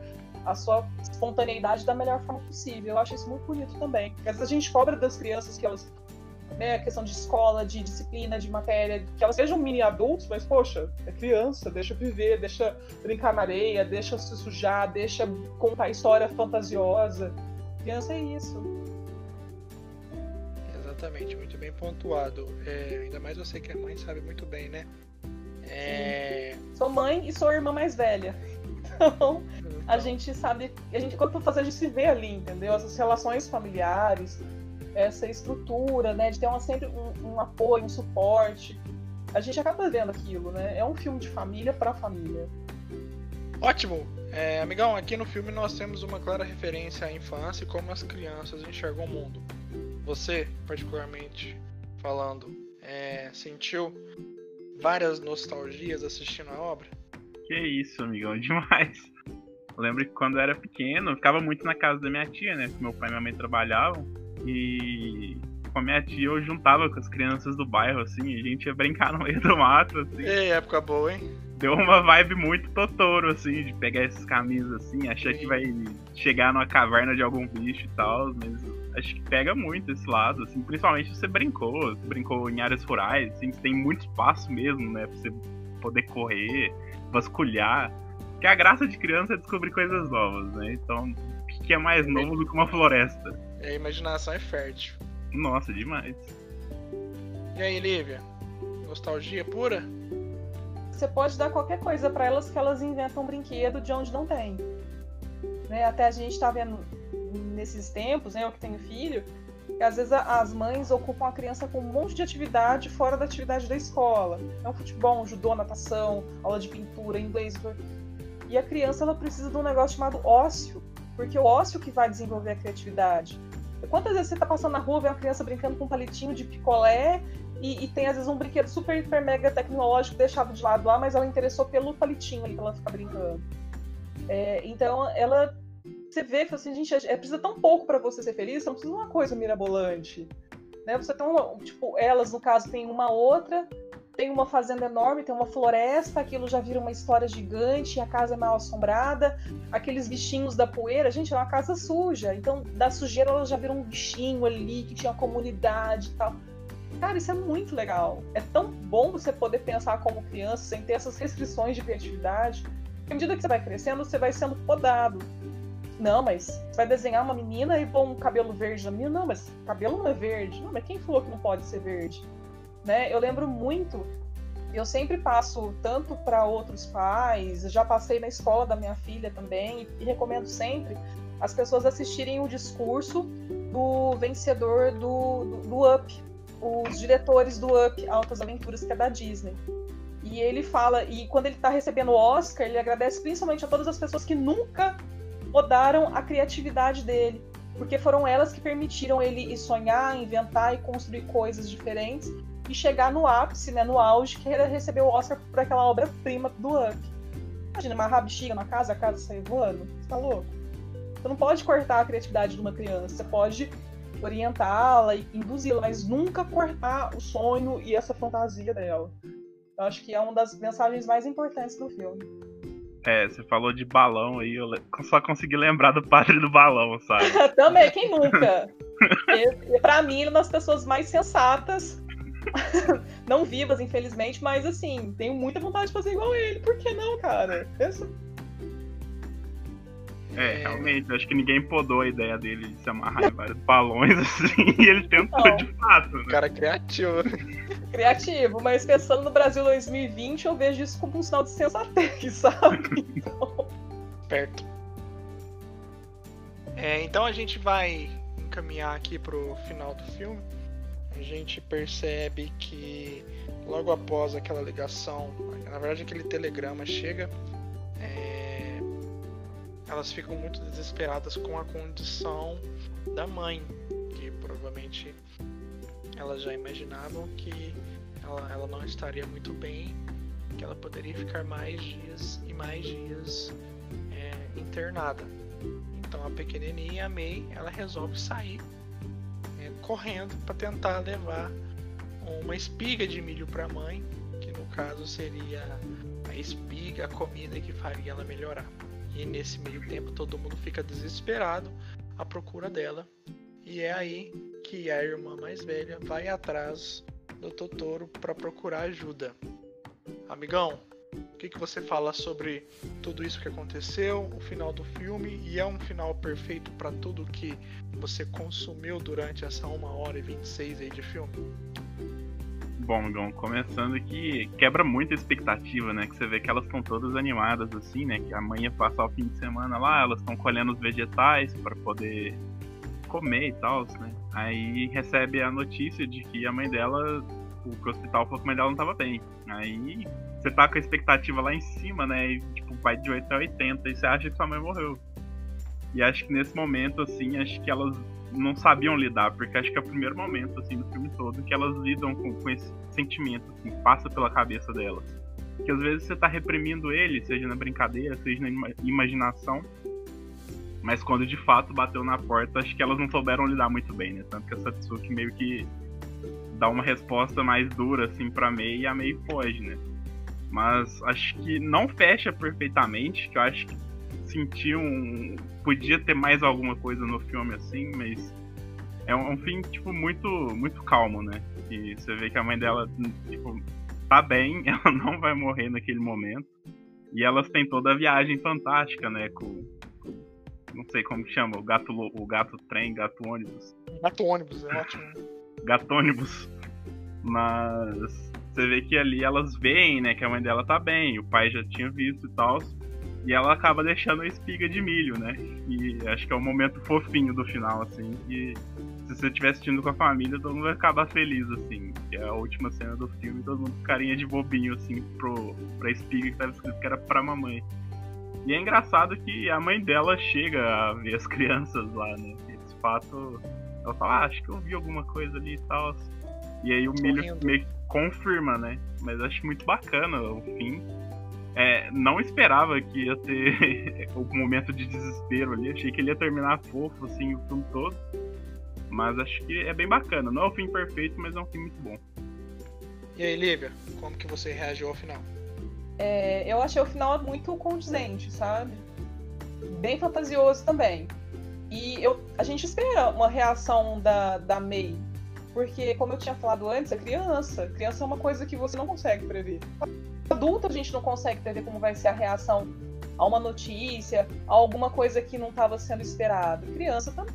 a sua espontaneidade da melhor forma possível. Eu acho isso muito bonito também. Às vezes a gente cobra das crianças que elas né, questão de escola, de disciplina, de matéria, que elas sejam mini adultos, mas poxa, é criança, deixa viver, deixa brincar na areia, deixa se sujar, deixa contar história fantasiosa. Criança é isso. Exatamente, muito bem pontuado. É, ainda mais você que é mãe sabe muito bem, né? É... Sou mãe e sou a irmã mais velha. Então, a então. gente sabe, a gente quando for fazer a gente se vê ali, entendeu? Essas relações familiares, essa estrutura, né, de ter uma, sempre um, um apoio, um suporte. A gente acaba vendo aquilo, né? É um filme de família para família. Ótimo! É, amigão, aqui no filme nós temos uma clara referência à infância e como as crianças enxergam o mundo. Você, particularmente falando, é, sentiu várias nostalgias assistindo a obra? Que isso, amigão, demais. Eu lembro que quando eu era pequeno, eu ficava muito na casa da minha tia, né? Meu pai e minha mãe trabalhavam. E com a minha tia eu juntava com as crianças do bairro, assim, e a gente ia brincar no meio do mato, assim. Ei, época boa, hein? Deu uma vibe muito Totoro, assim, de pegar esses camisas assim, achar Sim. que vai chegar numa caverna de algum bicho e tal, mas acho que pega muito esse lado, assim, principalmente você brincou, você brincou em áreas rurais, assim, você tem muito espaço mesmo, né, pra você poder correr, vasculhar. Que a graça de criança é descobrir coisas novas, né? Então, o que é mais novo do que uma floresta? A imaginação é fértil. Nossa, demais. E aí, Lívia? Nostalgia pura? Você pode dar qualquer coisa para elas que elas inventam um brinquedo de onde não tem. Né? Até a gente tá vendo nesses tempos, né, eu que tenho filho, que às vezes as mães ocupam a criança com um monte de atividade fora da atividade da escola. É um futebol, um judô, natação, aula de pintura, inglês. E a criança ela precisa de um negócio chamado ócio, porque o ócio que vai desenvolver a criatividade. Quantas vezes você está passando na rua, vê uma criança brincando com um palitinho de picolé e, e, tem às vezes um brinquedo super, hiper, mega tecnológico deixado de lado lá, mas ela interessou pelo palitinho ali pra ela ficar brincando. É, então ela. Você vê que assim, gente, é, precisa tão pouco para você ser feliz, você não precisa de uma coisa mirabolante. Né? Você tem uma, tipo, elas, no caso, tem uma outra, tem uma fazenda enorme, tem uma floresta, aquilo já vira uma história gigante, a casa é mal assombrada, aqueles bichinhos da poeira, gente, é uma casa suja, então da sujeira ela já vira um bichinho ali que tinha comunidade e tal. Cara, isso é muito legal. É tão bom você poder pensar como criança sem ter essas restrições de criatividade. À medida que você vai crescendo, você vai sendo podado. Não, mas você vai desenhar uma menina e pôr um cabelo verde na menina? Não, mas cabelo não é verde. Não, mas quem falou que não pode ser verde? Né? Eu lembro muito, eu sempre passo tanto para outros pais, já passei na escola da minha filha também, e, recomendo sempre as pessoas assistirem o discurso do vencedor do, do, do Up, os diretores do Up, Altas Aventuras, que é da Disney. E ele fala, e quando ele está recebendo o Oscar, ele agradece principalmente a todas as pessoas que nunca podaram a criatividade dele, porque foram elas que permitiram ele sonhar, inventar e construir coisas diferentes e chegar no ápice, né, no auge, que ele recebeu o Oscar por aquela obra-prima do Up. Imagina, uma rabichiga na casa, a casa sair voando. Você tá louco? Você não pode cortar a criatividade de uma criança, você pode orientá-la e induzi-la, mas nunca cortar o sonho e essa fantasia dela. Eu acho que é uma das mensagens mais importantes do filme. É, você falou de balão aí, eu só consegui lembrar do padre do balão, sabe? Também, quem nunca? e, pra mim, ele é uma das pessoas mais sensatas não vivas, infelizmente, mas assim, tenho muita vontade de fazer igual ele. Por que não, cara? Essa... É, realmente, acho que ninguém podou a ideia dele de se amarrar em vários balões, assim, e ele tentou não. de fato. Né? Cara criativo. Criativo, mas pensando no Brasil 2020, eu vejo isso como um sinal de sensatez, sabe? Então... Perto. É, então a gente vai encaminhar aqui pro final do filme a gente percebe que logo após aquela ligação, na verdade aquele telegrama chega, é, elas ficam muito desesperadas com a condição da mãe, que provavelmente elas já imaginavam que ela, ela não estaria muito bem, que ela poderia ficar mais dias e mais dias é, internada. Então a pequenininha, a May, ela resolve sair correndo para tentar levar uma espiga de milho para a mãe, que no caso seria a espiga, a comida que faria ela melhorar. E nesse meio tempo todo mundo fica desesperado à procura dela. E é aí que a irmã mais velha vai atrás do Totoro para procurar ajuda. Amigão, o que, que você fala sobre tudo isso que aconteceu, o final do filme, e é um final perfeito para tudo que você consumiu durante essa 1 hora e 26 aí de filme? Bom, amigão, começando aqui, quebra muito a expectativa, né? Que você vê que elas estão todas animadas, assim, né? Que a mãe ia passar o fim de semana lá, elas estão colhendo os vegetais para poder comer e tal, né? Aí recebe a notícia de que a mãe dela, o hospital falou que a mãe dela não tava bem. Aí você tá com a expectativa lá em cima, né? E tipo, vai de 8 a 80 e você acha que sua mãe morreu. E acho que nesse momento, assim, acho que elas não sabiam lidar, porque acho que é o primeiro momento, assim, do filme todo que elas lidam com, com esse sentimento, assim, passa pela cabeça delas. Que às vezes você tá reprimindo ele, seja na brincadeira, seja na imaginação, mas quando de fato bateu na porta, acho que elas não souberam lidar muito bem, né? Tanto que a Satsuki meio que dá uma resposta mais dura, assim, pra Mei e a Mei foge, né? Mas acho que não fecha perfeitamente, que eu acho que senti um. Podia ter mais alguma coisa no filme assim, mas é um, um fim, tipo, muito, muito calmo, né? E você vê que a mãe dela, tipo, tá bem, ela não vai morrer naquele momento. E elas têm toda a viagem fantástica, né? Com, com não sei como chama, o gato, o gato trem, gato ônibus. Gato ônibus, é ótimo. gato ônibus. Mas você vê que ali elas veem, né, que a mãe dela tá bem, o pai já tinha visto e tal. E ela acaba deixando a espiga de milho, né? E acho que é o momento fofinho do final, assim, que se você estiver assistindo com a família, todo mundo vai acabar feliz, assim. Que é a última cena do filme, todo mundo carinha de bobinho, assim, pro, pra espiga que tava escrito que era pra mamãe. E é engraçado que a mãe dela chega a ver as crianças lá, né? E, de fato, ela fala, ah, acho que eu vi alguma coisa ali e tal. E aí o milho meio que confirma, né? Mas acho muito bacana o fim. É, não esperava que ia ter o momento de desespero ali. Achei que ele ia terminar fofo, assim, o filme todo. Mas acho que é bem bacana. Não é o fim perfeito, mas é um fim muito bom. E aí, Lívia, como que você reagiu ao final? É, eu achei o final muito condizente, sabe? Bem fantasioso também. E eu, a gente espera uma reação da, da May porque, como eu tinha falado antes, é criança. Criança é uma coisa que você não consegue prever. Adulto, a gente não consegue prever como vai ser a reação a uma notícia, a alguma coisa que não estava sendo esperado. Criança também.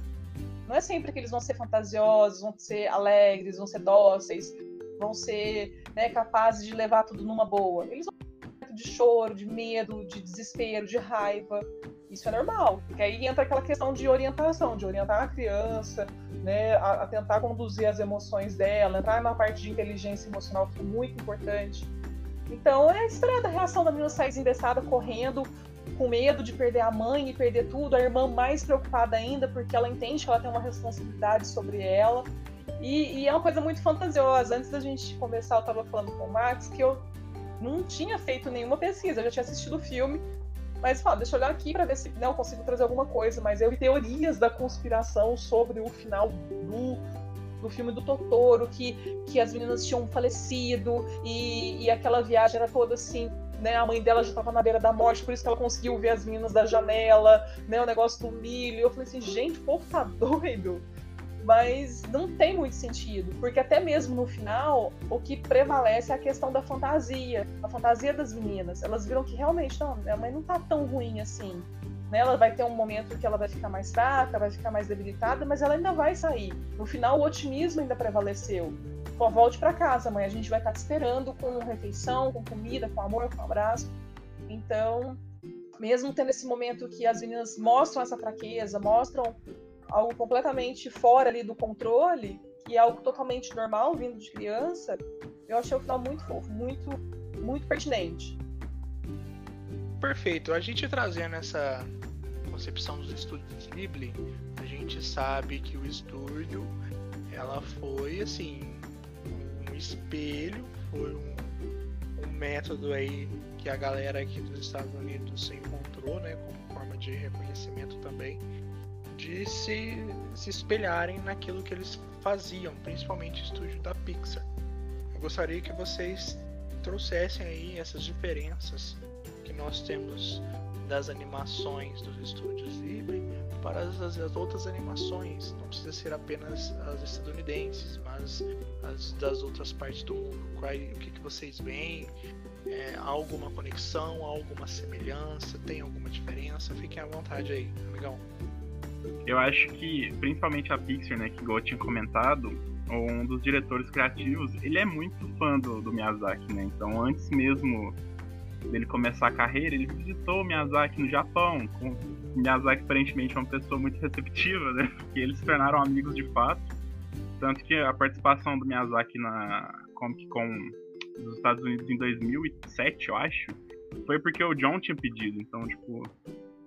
Não é sempre que eles vão ser fantasiosos, vão ser alegres, vão ser dóceis, vão ser né, capazes de levar tudo numa boa. Eles vão de choro, de medo, de desespero, de raiva. Isso é normal. Porque aí entra aquela questão de orientação, de orientar a criança, né, a, a tentar conduzir as emoções dela, entrar na parte de inteligência emocional que é muito importante. Então é esperada a reação da menina sair desinvestada, correndo, com medo de perder a mãe e perder tudo, a irmã mais preocupada ainda, porque ela entende que ela tem uma responsabilidade sobre ela. E, e é uma coisa muito fantasiosa. Antes da gente começar, eu estava falando com o Max que eu não tinha feito nenhuma pesquisa, eu já tinha assistido o filme, mas fala, deixa eu olhar aqui para ver se não consigo trazer alguma coisa. Mas eu vi teorias da conspiração sobre o final do, do filme do Totoro, que, que as meninas tinham falecido e, e aquela viagem era toda assim. Né, a mãe dela já estava na beira da morte, por isso que ela conseguiu ver as meninas da janela, né, o negócio do milho. Eu falei assim, gente, o povo tá doido mas não tem muito sentido, porque até mesmo no final, o que prevalece é a questão da fantasia, a fantasia das meninas. Elas viram que realmente, não, minha mãe não tá tão ruim assim. Né? Ela vai ter um momento que ela vai ficar mais fraca, vai ficar mais debilitada, mas ela ainda vai sair. No final, o otimismo ainda prevaleceu. Pô, volte para casa, mãe, a gente vai estar te esperando com refeição, com comida, com amor, com abraço. Então, mesmo tendo esse momento que as meninas mostram essa fraqueza, mostram algo completamente fora ali do controle, que é algo totalmente normal vindo de criança, eu achei o final muito fofo, muito, muito pertinente. Perfeito. A gente trazendo essa concepção dos estúdios Ghibli, a gente sabe que o estúdio ela foi assim um espelho, foi um, um método aí que a galera aqui dos Estados Unidos se encontrou, né, como forma de reconhecimento também de se, se espelharem naquilo que eles faziam, principalmente o estúdio da Pixar. Eu gostaria que vocês trouxessem aí essas diferenças que nós temos das animações dos estúdios Ghibli para as, as, outras animações. Não precisa ser apenas as estadunidenses, mas as das outras partes do mundo. Qual, o que, que vocês veem? É, há alguma conexão? Há alguma semelhança? Tem alguma diferença? Fiquem à vontade aí, amigão. Eu acho que, principalmente a Pixar, né, que eu tinha comentado, um dos diretores criativos, ele é muito fã do, do Miyazaki, né? Então, antes mesmo dele começar a carreira, ele visitou Miyazaki no Japão. Com... Miyazaki aparentemente é uma pessoa muito receptiva, né? Porque eles se tornaram amigos de fato. Tanto que a participação do Miyazaki na Comic Con dos Estados Unidos em 2007, eu acho, foi porque o John tinha pedido. Então, tipo,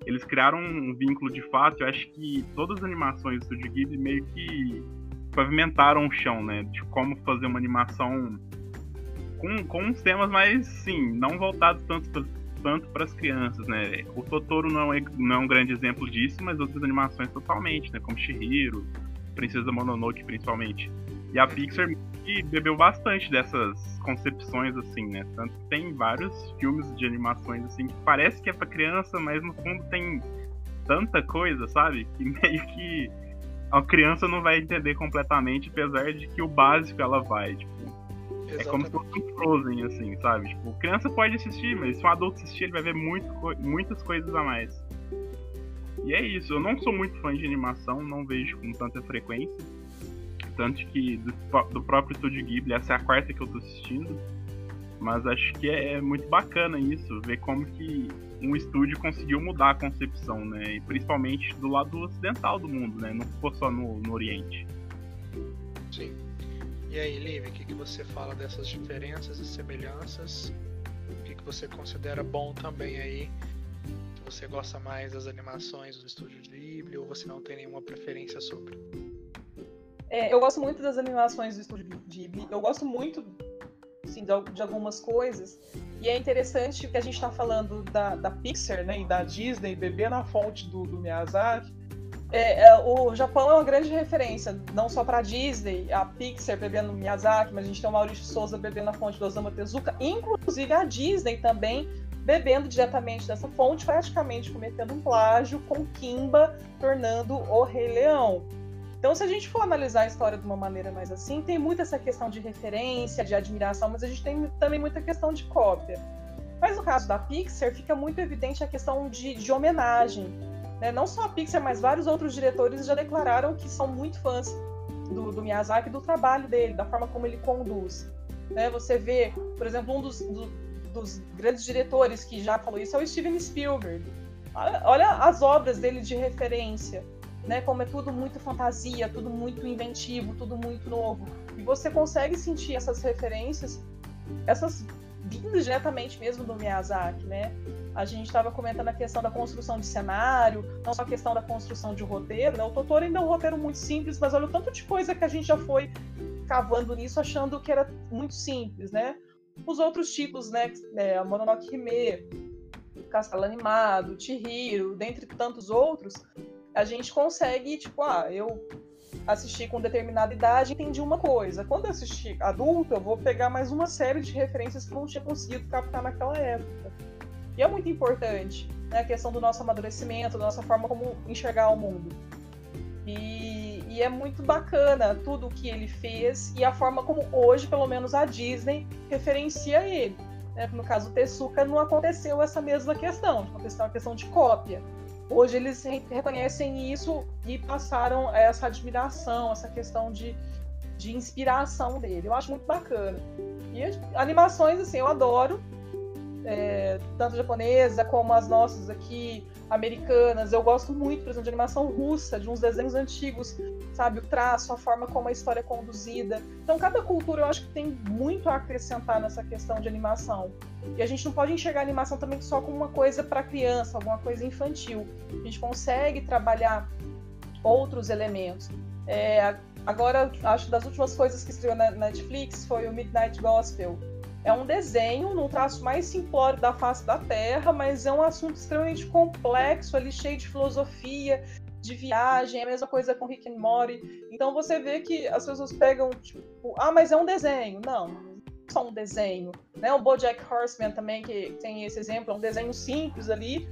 eles criaram um vínculo de fato. Eu acho que todas as animações do Studio Ghibli meio que pavimentaram o chão, né? De como fazer uma animação com, com uns temas mais, sim, não voltados tanto tanto para as crianças, né? O Totoro não é, não é um grande exemplo disso, mas outras animações totalmente, né? Como Shihiro, Princesa Mononoke, principalmente. E a Pixar bebeu bastante dessas concepções, assim, né? Tanto que tem vários filmes de animações, assim, que parece que é para criança, mas no fundo tem tanta coisa, sabe? Que meio que a criança não vai entender completamente, apesar de que o básico ela vai, tipo, Exatamente. É como se fosse um Frozen, assim, sabe? Tipo, criança pode assistir, mas se um adulto assistir, ele vai ver muito, muitas coisas a mais. E é isso, eu não sou muito fã de animação, não vejo com tanta frequência. Tanto que do, do próprio Estúdio Ghibli, essa é a quarta que eu tô assistindo. Mas acho que é, muito bacana isso, ver como que um estúdio conseguiu mudar a concepção, né? E principalmente do lado ocidental do mundo, né? Não ficou só no, no Oriente. Sim. E aí, Liv, o que, que você fala dessas diferenças e semelhanças? O que, que você considera bom também aí? Se você gosta mais das animações do estúdio Ghibli ou você não tem nenhuma preferência sobre? É, eu gosto muito das animações do estúdio Ghibli. Eu gosto muito assim, de, de, algumas coisas. E é interessante que a gente está falando da, da, Pixar né, e da Disney beber na fonte do, do Miyazaki. É, é, o Japão é uma grande referência, não só para a Disney, a Pixar bebendo Miyazaki, mas a gente tem o Maurício Souza bebendo a fonte do Osamu Tezuka, inclusive a Disney também bebendo diretamente dessa fonte, praticamente cometendo um plágio com Kimba, tornando o Rei Leão. Então, se a gente for analisar a história de uma maneira mais assim, tem muito essa questão de referência, de admiração, mas a gente tem também muita questão de cópia. Mas no caso da Pixar, fica muito evidente a questão de, de homenagem né? Não só a Pixar, mas vários outros diretores já declararam que são muito fãs do, do Miyazaki, do trabalho dele, da forma como ele conduz. Né? Você vê, por exemplo, um dos, do, dos grandes diretores que já falou isso é o Steven Spielberg. Olha as obras dele de referência, né? Como é tudo muito fantasia, tudo muito inventivo, tudo muito novo. E você consegue sentir essas referências, essas vindas diretamente mesmo do Miyazaki, né? A gente estava comentando a questão da construção de cenário, não só a questão da construção de roteiro, né? O Totoro ainda é um roteiro muito simples, mas olha o tanto de coisa que a gente já foi cavando nisso, achando que era muito simples, né? Os outros tipos, né? É, Mononoke Hime, Castelo Animado, Chihiro, dentre tantos outros, a gente consegue, tipo, ah, eu assisti com determinada idade entendi uma coisa. Quando eu assisti adulto, eu vou pegar mais uma série de referências que eu não tinha conseguido captar naquela época. E é muito importante né, a questão do nosso amadurecimento, da nossa forma como enxergar o mundo. E, e é muito bacana tudo o que ele fez e a forma como hoje, pelo menos, a Disney referencia ele. Né? No caso do Tezuka, não aconteceu essa mesma questão, aconteceu uma questão de cópia. Hoje eles reconhecem isso e passaram essa admiração, essa questão de, de inspiração dele. Eu acho muito bacana. E animações, assim, eu adoro é, tanto japonesa como as nossas aqui, americanas. Eu gosto muito, por exemplo, de animação russa, de uns desenhos antigos, sabe? O traço, a forma como a história é conduzida. Então, cada cultura eu acho que tem muito a acrescentar nessa questão de animação. E a gente não pode enxergar a animação também só como uma coisa para criança, alguma coisa infantil. A gente consegue trabalhar outros elementos. É, agora, acho das últimas coisas que estreou na Netflix foi o Midnight Gospel é um desenho no traço mais simplório da face da Terra, mas é um assunto extremamente complexo, ali cheio de filosofia, de viagem, é a mesma coisa com Rick and Morty. Então você vê que as pessoas pegam, tipo, ah, mas é um desenho. Não, só um desenho. Né? O BoJack Horseman também, que tem esse exemplo, é um desenho simples ali,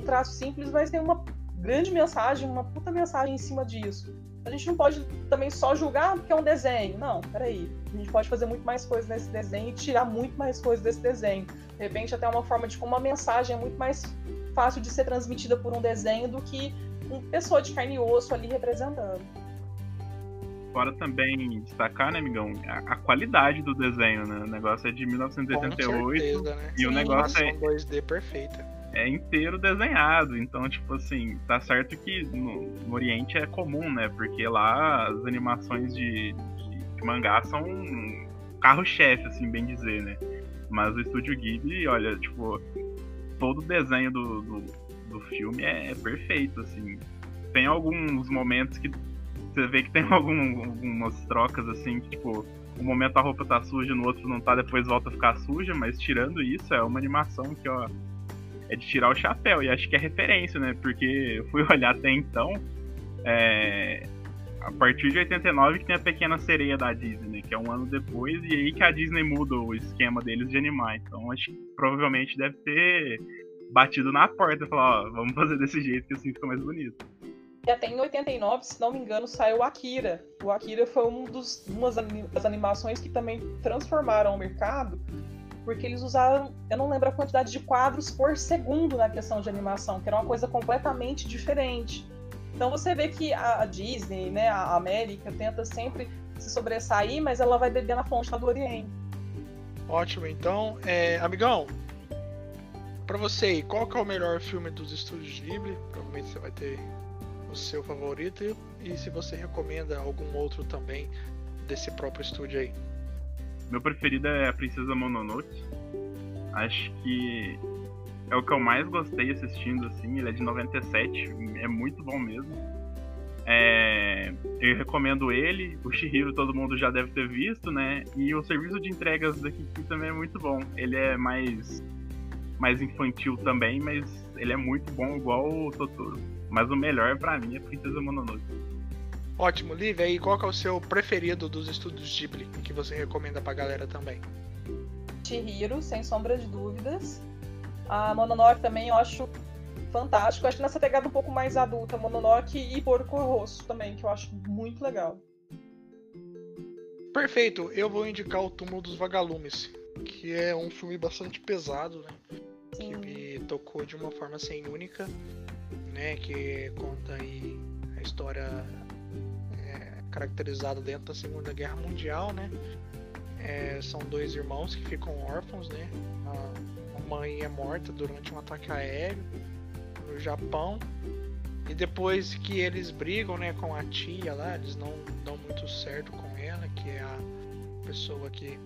um traço simples, mas tem uma grande mensagem, uma puta mensagem em cima disso. A gente não pode também só julgar porque é um desenho. Não, peraí. A gente pode fazer muito mais coisas nesse desenho e tirar muito mais coisas desse desenho. De repente, até uma forma de como uma mensagem é muito mais fácil de ser transmitida por um desenho do que uma pessoa de carne e osso ali representando. Fora também destacar, né, amigão, a, a, qualidade do desenho, né? O negócio é de 1988 certeza, né? e Sim, o negócio é 2D perfeita. É inteiro desenhado, então tipo assim, tá certo que no, no Oriente é comum, né? Porque lá as animações de, de, de mangá são um carro-chefe, assim, bem dizer, né? Mas o estúdio Ghibli, olha, tipo, todo o desenho do, do, do filme é, é, perfeito, assim. Tem alguns momentos que você vê que tem algum, algumas trocas, assim, que, tipo, um momento a roupa tá suja, no outro não tá, depois volta a ficar suja, mas tirando isso, é uma animação que, ó, é de tirar o chapéu, e acho que é referência, né? Porque eu fui olhar até então, é, a partir de 89 que tem a Pequena Sereia da Disney, né? Que é um ano depois, e aí que a Disney muda o esquema deles de animar. Então acho que provavelmente deve ter batido na porta e falar, ó, vamos fazer desse jeito que assim fica mais bonito. E até em 89, se não me engano, saiu o Akira. O Akira foi um dos, uma das animações que também transformaram o mercado, porque eles usaram, eu não lembro a quantidade de quadros por segundo na questão de animação, que era uma coisa completamente diferente. Então você vê que a Disney, né, a América, tenta sempre se sobressair, mas ela vai beber na fonte do Oriente. Ótimo, então, é, amigão, para você, qual que é o melhor filme dos estúdios Ghibli? Provavelmente você vai ter o seu favorito e se você recomenda algum outro também desse próprio estúdio aí. Meu preferido é a Princesa Mononoke. Acho que é o que eu mais gostei assistindo, assim. Ele é de 97, é muito bom mesmo. É, eu recomendo ele. O Shihiro todo mundo já deve ter visto, né? E o serviço de entregas daqui também é muito bom. Ele é mais, mais infantil também, mas ele é muito bom, igual o Totoro. Mas o melhor para mim é Princesa Mononoke. Ótimo, Liv, aí qual é o seu preferido dos estúdios Ghibli que você recomenda pra galera também? Chihiro, sem sombra de dúvidas. A Mononoke também eu acho fantástico. Eu acho que nessa pegada um pouco mais adulta, Mononoke e Porco Rosso também, que eu acho muito legal. Perfeito, eu vou indicar o Túmulo dos Vagalumes, que é um filme bastante pesado, né? Sim. Que me tocou de uma forma assim única, né? Que conta aí a história caracterizada dentro da Segunda Guerra Mundial, né? É, são dois irmãos que ficam órfãos, né? A, mãe é morta durante um ataque aéreo no Japão. E depois que eles brigam né, com a tia lá, eles não dão muito certo com ela, que é a pessoa que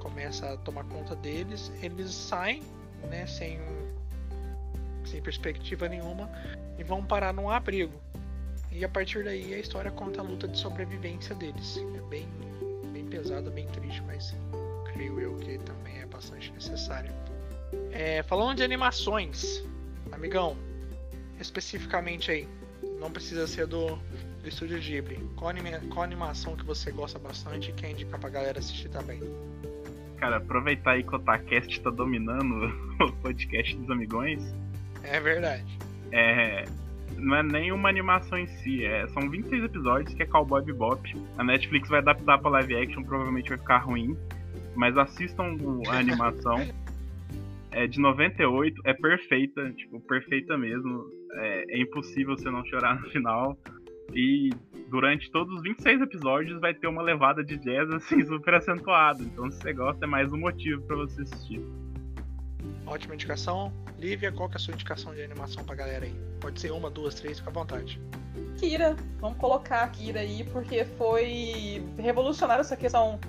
começa a tomar conta deles, eles saem né, sem, sem perspectiva nenhuma e vão parar num abrigo. E a partir daí a história conta a luta de sobrevivência deles. É bem, bem pesada, bem triste, mas creio eu que também é bastante necessário. É, falando de animações, amigão, especificamente aí, não precisa ser do, do estúdio Ghibli. Qual, anima, qual animação que você gosta bastante e quer indicar pra galera assistir também? Cara, aproveitar aí que o Otacast tá dominando o podcast dos amigões. É verdade. É, não é nenhuma animação em si, é, são 26 episódios que é Cowboy Bebop. A Netflix vai adaptar pra live action, provavelmente vai ficar ruim. Mas assistam a animação. é de 98, é perfeita, tipo, perfeita mesmo. É, é, impossível você não chorar no final. E durante todos os 26 episódios vai ter uma levada de jazz assim super acentuada. Então se você gosta é mais um motivo para você assistir. Ótima indicação. Lívia, qual que é a sua indicação de animação pra galera aí? Pode ser uma, duas, três, fica à vontade. Kira, vamos colocar a Kira aí, porque foi revolucionário essa questão,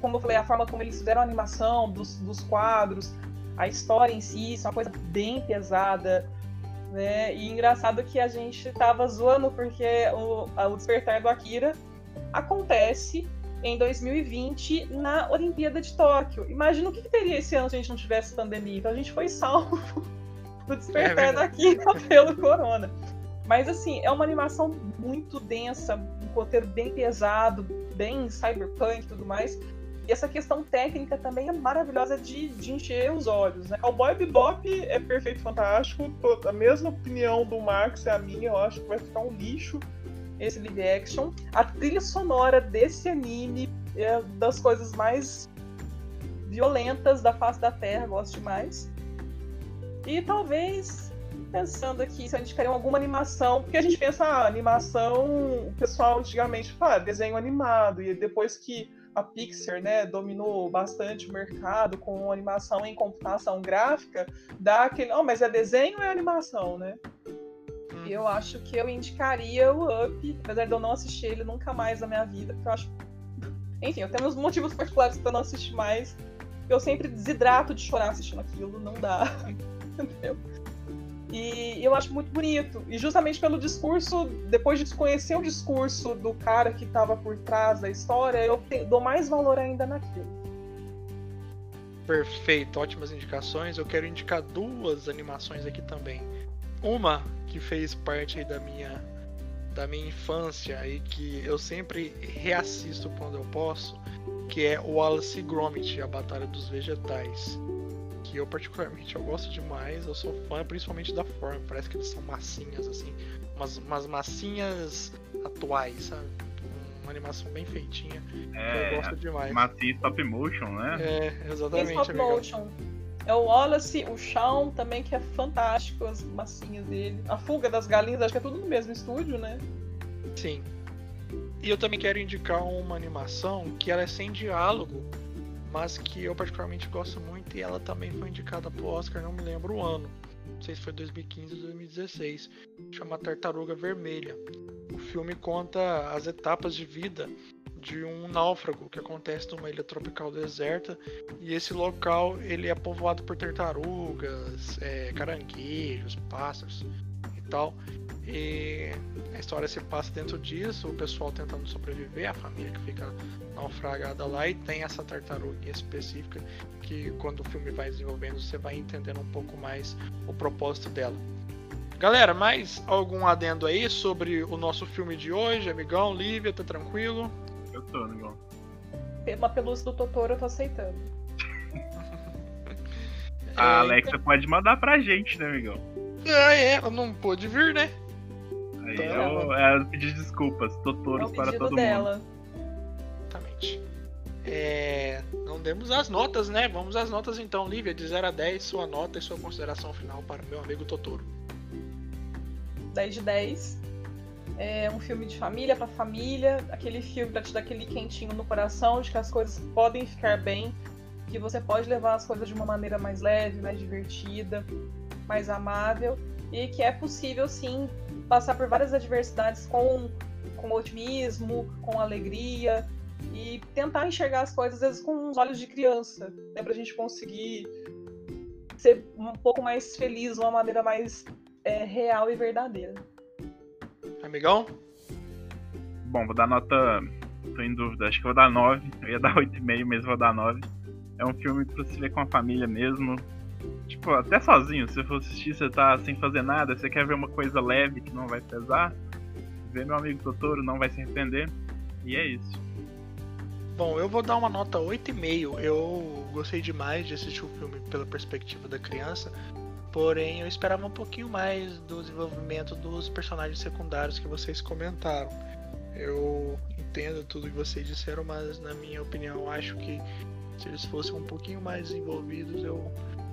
como eu falei, a forma como eles fizeram a animação dos, dos quadros, a história em si, isso é uma coisa bem pesada. Né? E engraçado que a gente tava zoando porque o, o despertar do Akira acontece em 2020 na Olimpíada de Tóquio. Imagina o que, que, teria esse ano se a gente não tivesse pandemia. Então a gente foi salvo do despertar é Akira pelo corona. Mas assim, é uma animação muito densa, um roteiro bem pesado, bem cyberpunk e tudo mais. E essa questão técnica também é maravilhosa de, de encher os olhos. Né? Cowboy Bebop é perfeito, fantástico. A mesma opinião do Max é a minha. Eu acho que vai ficar um lixo esse live action. A trilha sonora desse anime é das coisas mais violentas da face da Terra. Gosto demais. E talvez pensando aqui se a gente queria alguma animação, porque a gente pensa, ah, animação, o pessoal antigamente fala, ah, desenho animado, e depois que a Pixar né, dominou bastante o mercado com animação em computação gráfica, dá aquele. Oh, mas é desenho ou é animação, né? Eu acho que eu indicaria o Up, apesar de eu não assistir ele nunca mais na minha vida, porque eu acho. Enfim, eu tenho uns motivos particulares para não assistir mais. Eu sempre desidrato de chorar assistindo aquilo, não dá. Entendeu? E eu acho muito bonito. E justamente pelo discurso, depois de conhecer o discurso do cara que estava por trás da história, eu dou mais valor ainda naquilo. Perfeito, ótimas indicações. Eu quero indicar duas animações aqui também. Uma que fez parte da minha da minha infância e que eu sempre reassisto quando eu posso, que é o Wallace Gromit, a Batalha dos Vegetais que eu particularmente eu gosto demais. Eu sou fã principalmente da forma. Parece que eles são massinhas, assim. Umas, umas massinhas atuais, sabe? Uma animação bem feitinha. É, eu gosto demais. Massinha stop motion, né? É, exatamente. Stop motion. É o Wallace, o chão também, que é fantástico, as massinhas dele. A fuga das galinhas, acho que é tudo no mesmo estúdio, né? Sim. E eu também quero indicar uma animação que ela é sem diálogo mas que eu particularmente gosto muito e ela também foi indicada pro Oscar, não me lembro o ano. Não sei se foi 2015 ou 2016. Chama Tartaruga Vermelha. O filme conta as etapas de vida de um náufrago que acontece numa ilha tropical deserta e esse local ele é povoado por tartarugas, é, caranguejos, pássaros e tal. E a história se passa dentro disso, o pessoal tentando sobreviver, a família que fica naufragada lá, e tem essa tartaruga específica que quando o filme vai desenvolvendo você vai entendendo um pouco mais o propósito dela. Galera, mais algum adendo aí sobre o nosso filme de hoje, amigão? Lívia, tá tranquilo? Tô, amigão. Uma pelúcia do Totoro eu tô aceitando. a Alexa pode mandar pra gente, né, amigão? Ah, é, ela não pôde vir, né? Aí eu, é, pedir desculpas, Totoros é para todo dela. mundo. Exatamente. É, não demos as notas, né? Vamos às notas então, Lívia, de 0 a 10, sua nota e sua consideração final para o meu amigo Totoro. 10 de 10. É um filme de família para família, aquele filme para te dar aquele quentinho no coração de que as coisas podem ficar bem, que você pode levar as coisas de uma maneira mais leve, mais divertida, mais amável e que é possível sim passar por várias adversidades com, com otimismo, com alegria e tentar enxergar as coisas às vezes com os olhos de criança, né, para a gente conseguir ser um pouco mais feliz, uma maneira mais é, real e verdadeira. Amigão? Bom, vou dar nota. Tô em dúvida, acho que vou dar 9. Eu ia dar 8,5, mas vou dar 9. É um filme pra se ver com a família mesmo. Tipo, até sozinho, se você for assistir, você tá sem fazer nada, você quer ver uma coisa leve que não vai pesar, ver meu amigo Totoro não vai se arrepender. E é isso. Bom, eu vou dar uma nota 8,5. Eu gostei demais de assistir o filme pela perspectiva da criança, porém eu esperava um pouquinho mais do desenvolvimento dos personagens secundários que vocês comentaram. Eu entendo tudo que vocês disseram, mas na minha opinião acho que se eles fossem um pouquinho mais envolvidos, eu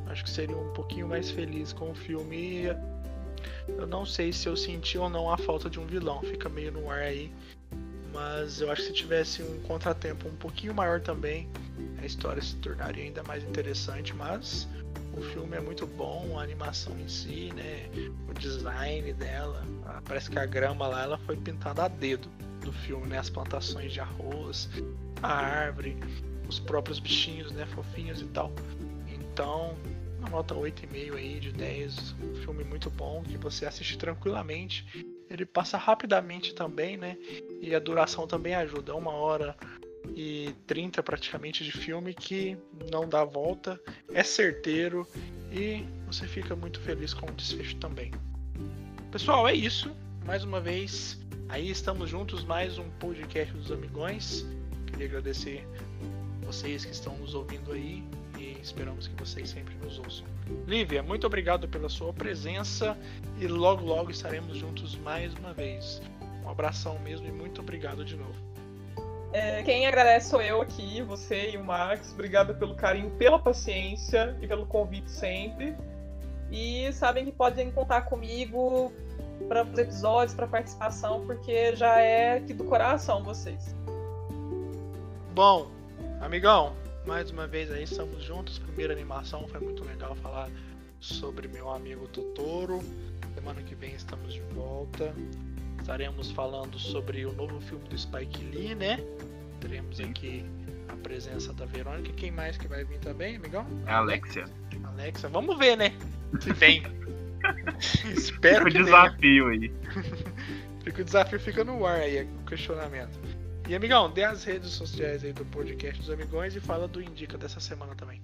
Acho que seria um pouquinho mais feliz com o filme. Eu não sei se eu senti ou não a falta de um vilão, fica meio no ar aí. Mas eu acho que se tivesse um contratempo um pouquinho maior também, a história se tornaria ainda mais interessante. Mas o filme é muito bom, a animação em si, né? O design dela. Parece que a grama lá ela foi pintada a dedo do filme, né? As plantações de arroz, a árvore, os próprios bichinhos, né? Fofinhos e tal. Então, uma nota 8,5 aí de 10. Um filme muito bom que você assiste tranquilamente. Ele passa rapidamente também, né? E a duração também ajuda. Uma hora e 30 praticamente de filme que não dá volta, é certeiro e você fica muito feliz com o desfecho também. Pessoal, é isso. Mais uma vez, aí estamos juntos, mais um podcast dos Amigões. Queria agradecer vocês que estão nos ouvindo aí e esperamos que vocês sempre nos ouçam. Lívia, muito obrigado pela sua presença e logo logo estaremos juntos mais uma vez. Um abração mesmo e muito obrigado de novo. É, quem agradece sou eu aqui, você e o Max. Obrigado pelo carinho, pela paciência e pelo convite sempre. E sabem que podem contar comigo para os episódios, para participação, porque já é aqui do coração vocês. Bom, amigão, mais uma vez aí estamos juntos. Primeira animação foi muito legal falar sobre meu amigo Totoro. Semana que vem estamos de volta. Estaremos falando sobre o novo filme do Spike Lee, né? Teremos Sim. aqui a presença da Verônica. Quem mais que vai vir também, amigão? É a Alexia. Alexa, vamos ver, né? Se vem. Fica Espero o que venha. desafio aí. Fica o desafio fica no ar aí, o questionamento. E amigão, dê as redes sociais aí do podcast dos amigões e fala do Indica dessa semana também.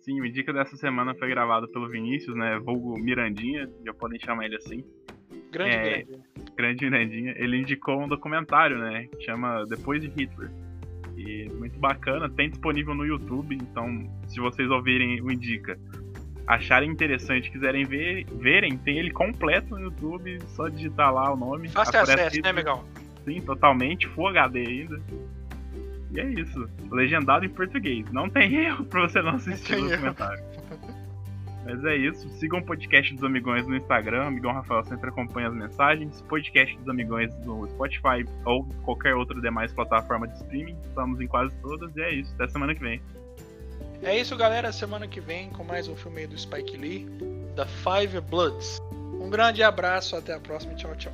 Sim, o Indica dessa semana foi gravado pelo Vinícius, né? Vulgo Mirandinha, já podem chamar ele assim. Grande, É. grande. Grande Mirandinha. Ele indicou um documentário, né? Que chama Depois de Hitler. E muito bacana, tem disponível no YouTube, então se vocês ouvirem o Indica, acharem interessante, quiserem ver, verem, tem ele completo no YouTube, só digitar lá o nome. Fácil acesso, né, amigão? Sim, totalmente, Full HD ainda. E é isso. Legendado em português. Não tem erro pra você não assistir o documentário. Mas é isso. Sigam o podcast dos Amigões no Instagram. Amigão Rafael sempre acompanha as mensagens. Podcast dos Amigões no Spotify ou qualquer outra demais plataforma de streaming. Estamos em quase todas. E é isso. Até semana que vem. É isso, galera. Semana que vem com mais um filme do Spike Lee, da Five Bloods. Um grande abraço, até a próxima tchau, tchau.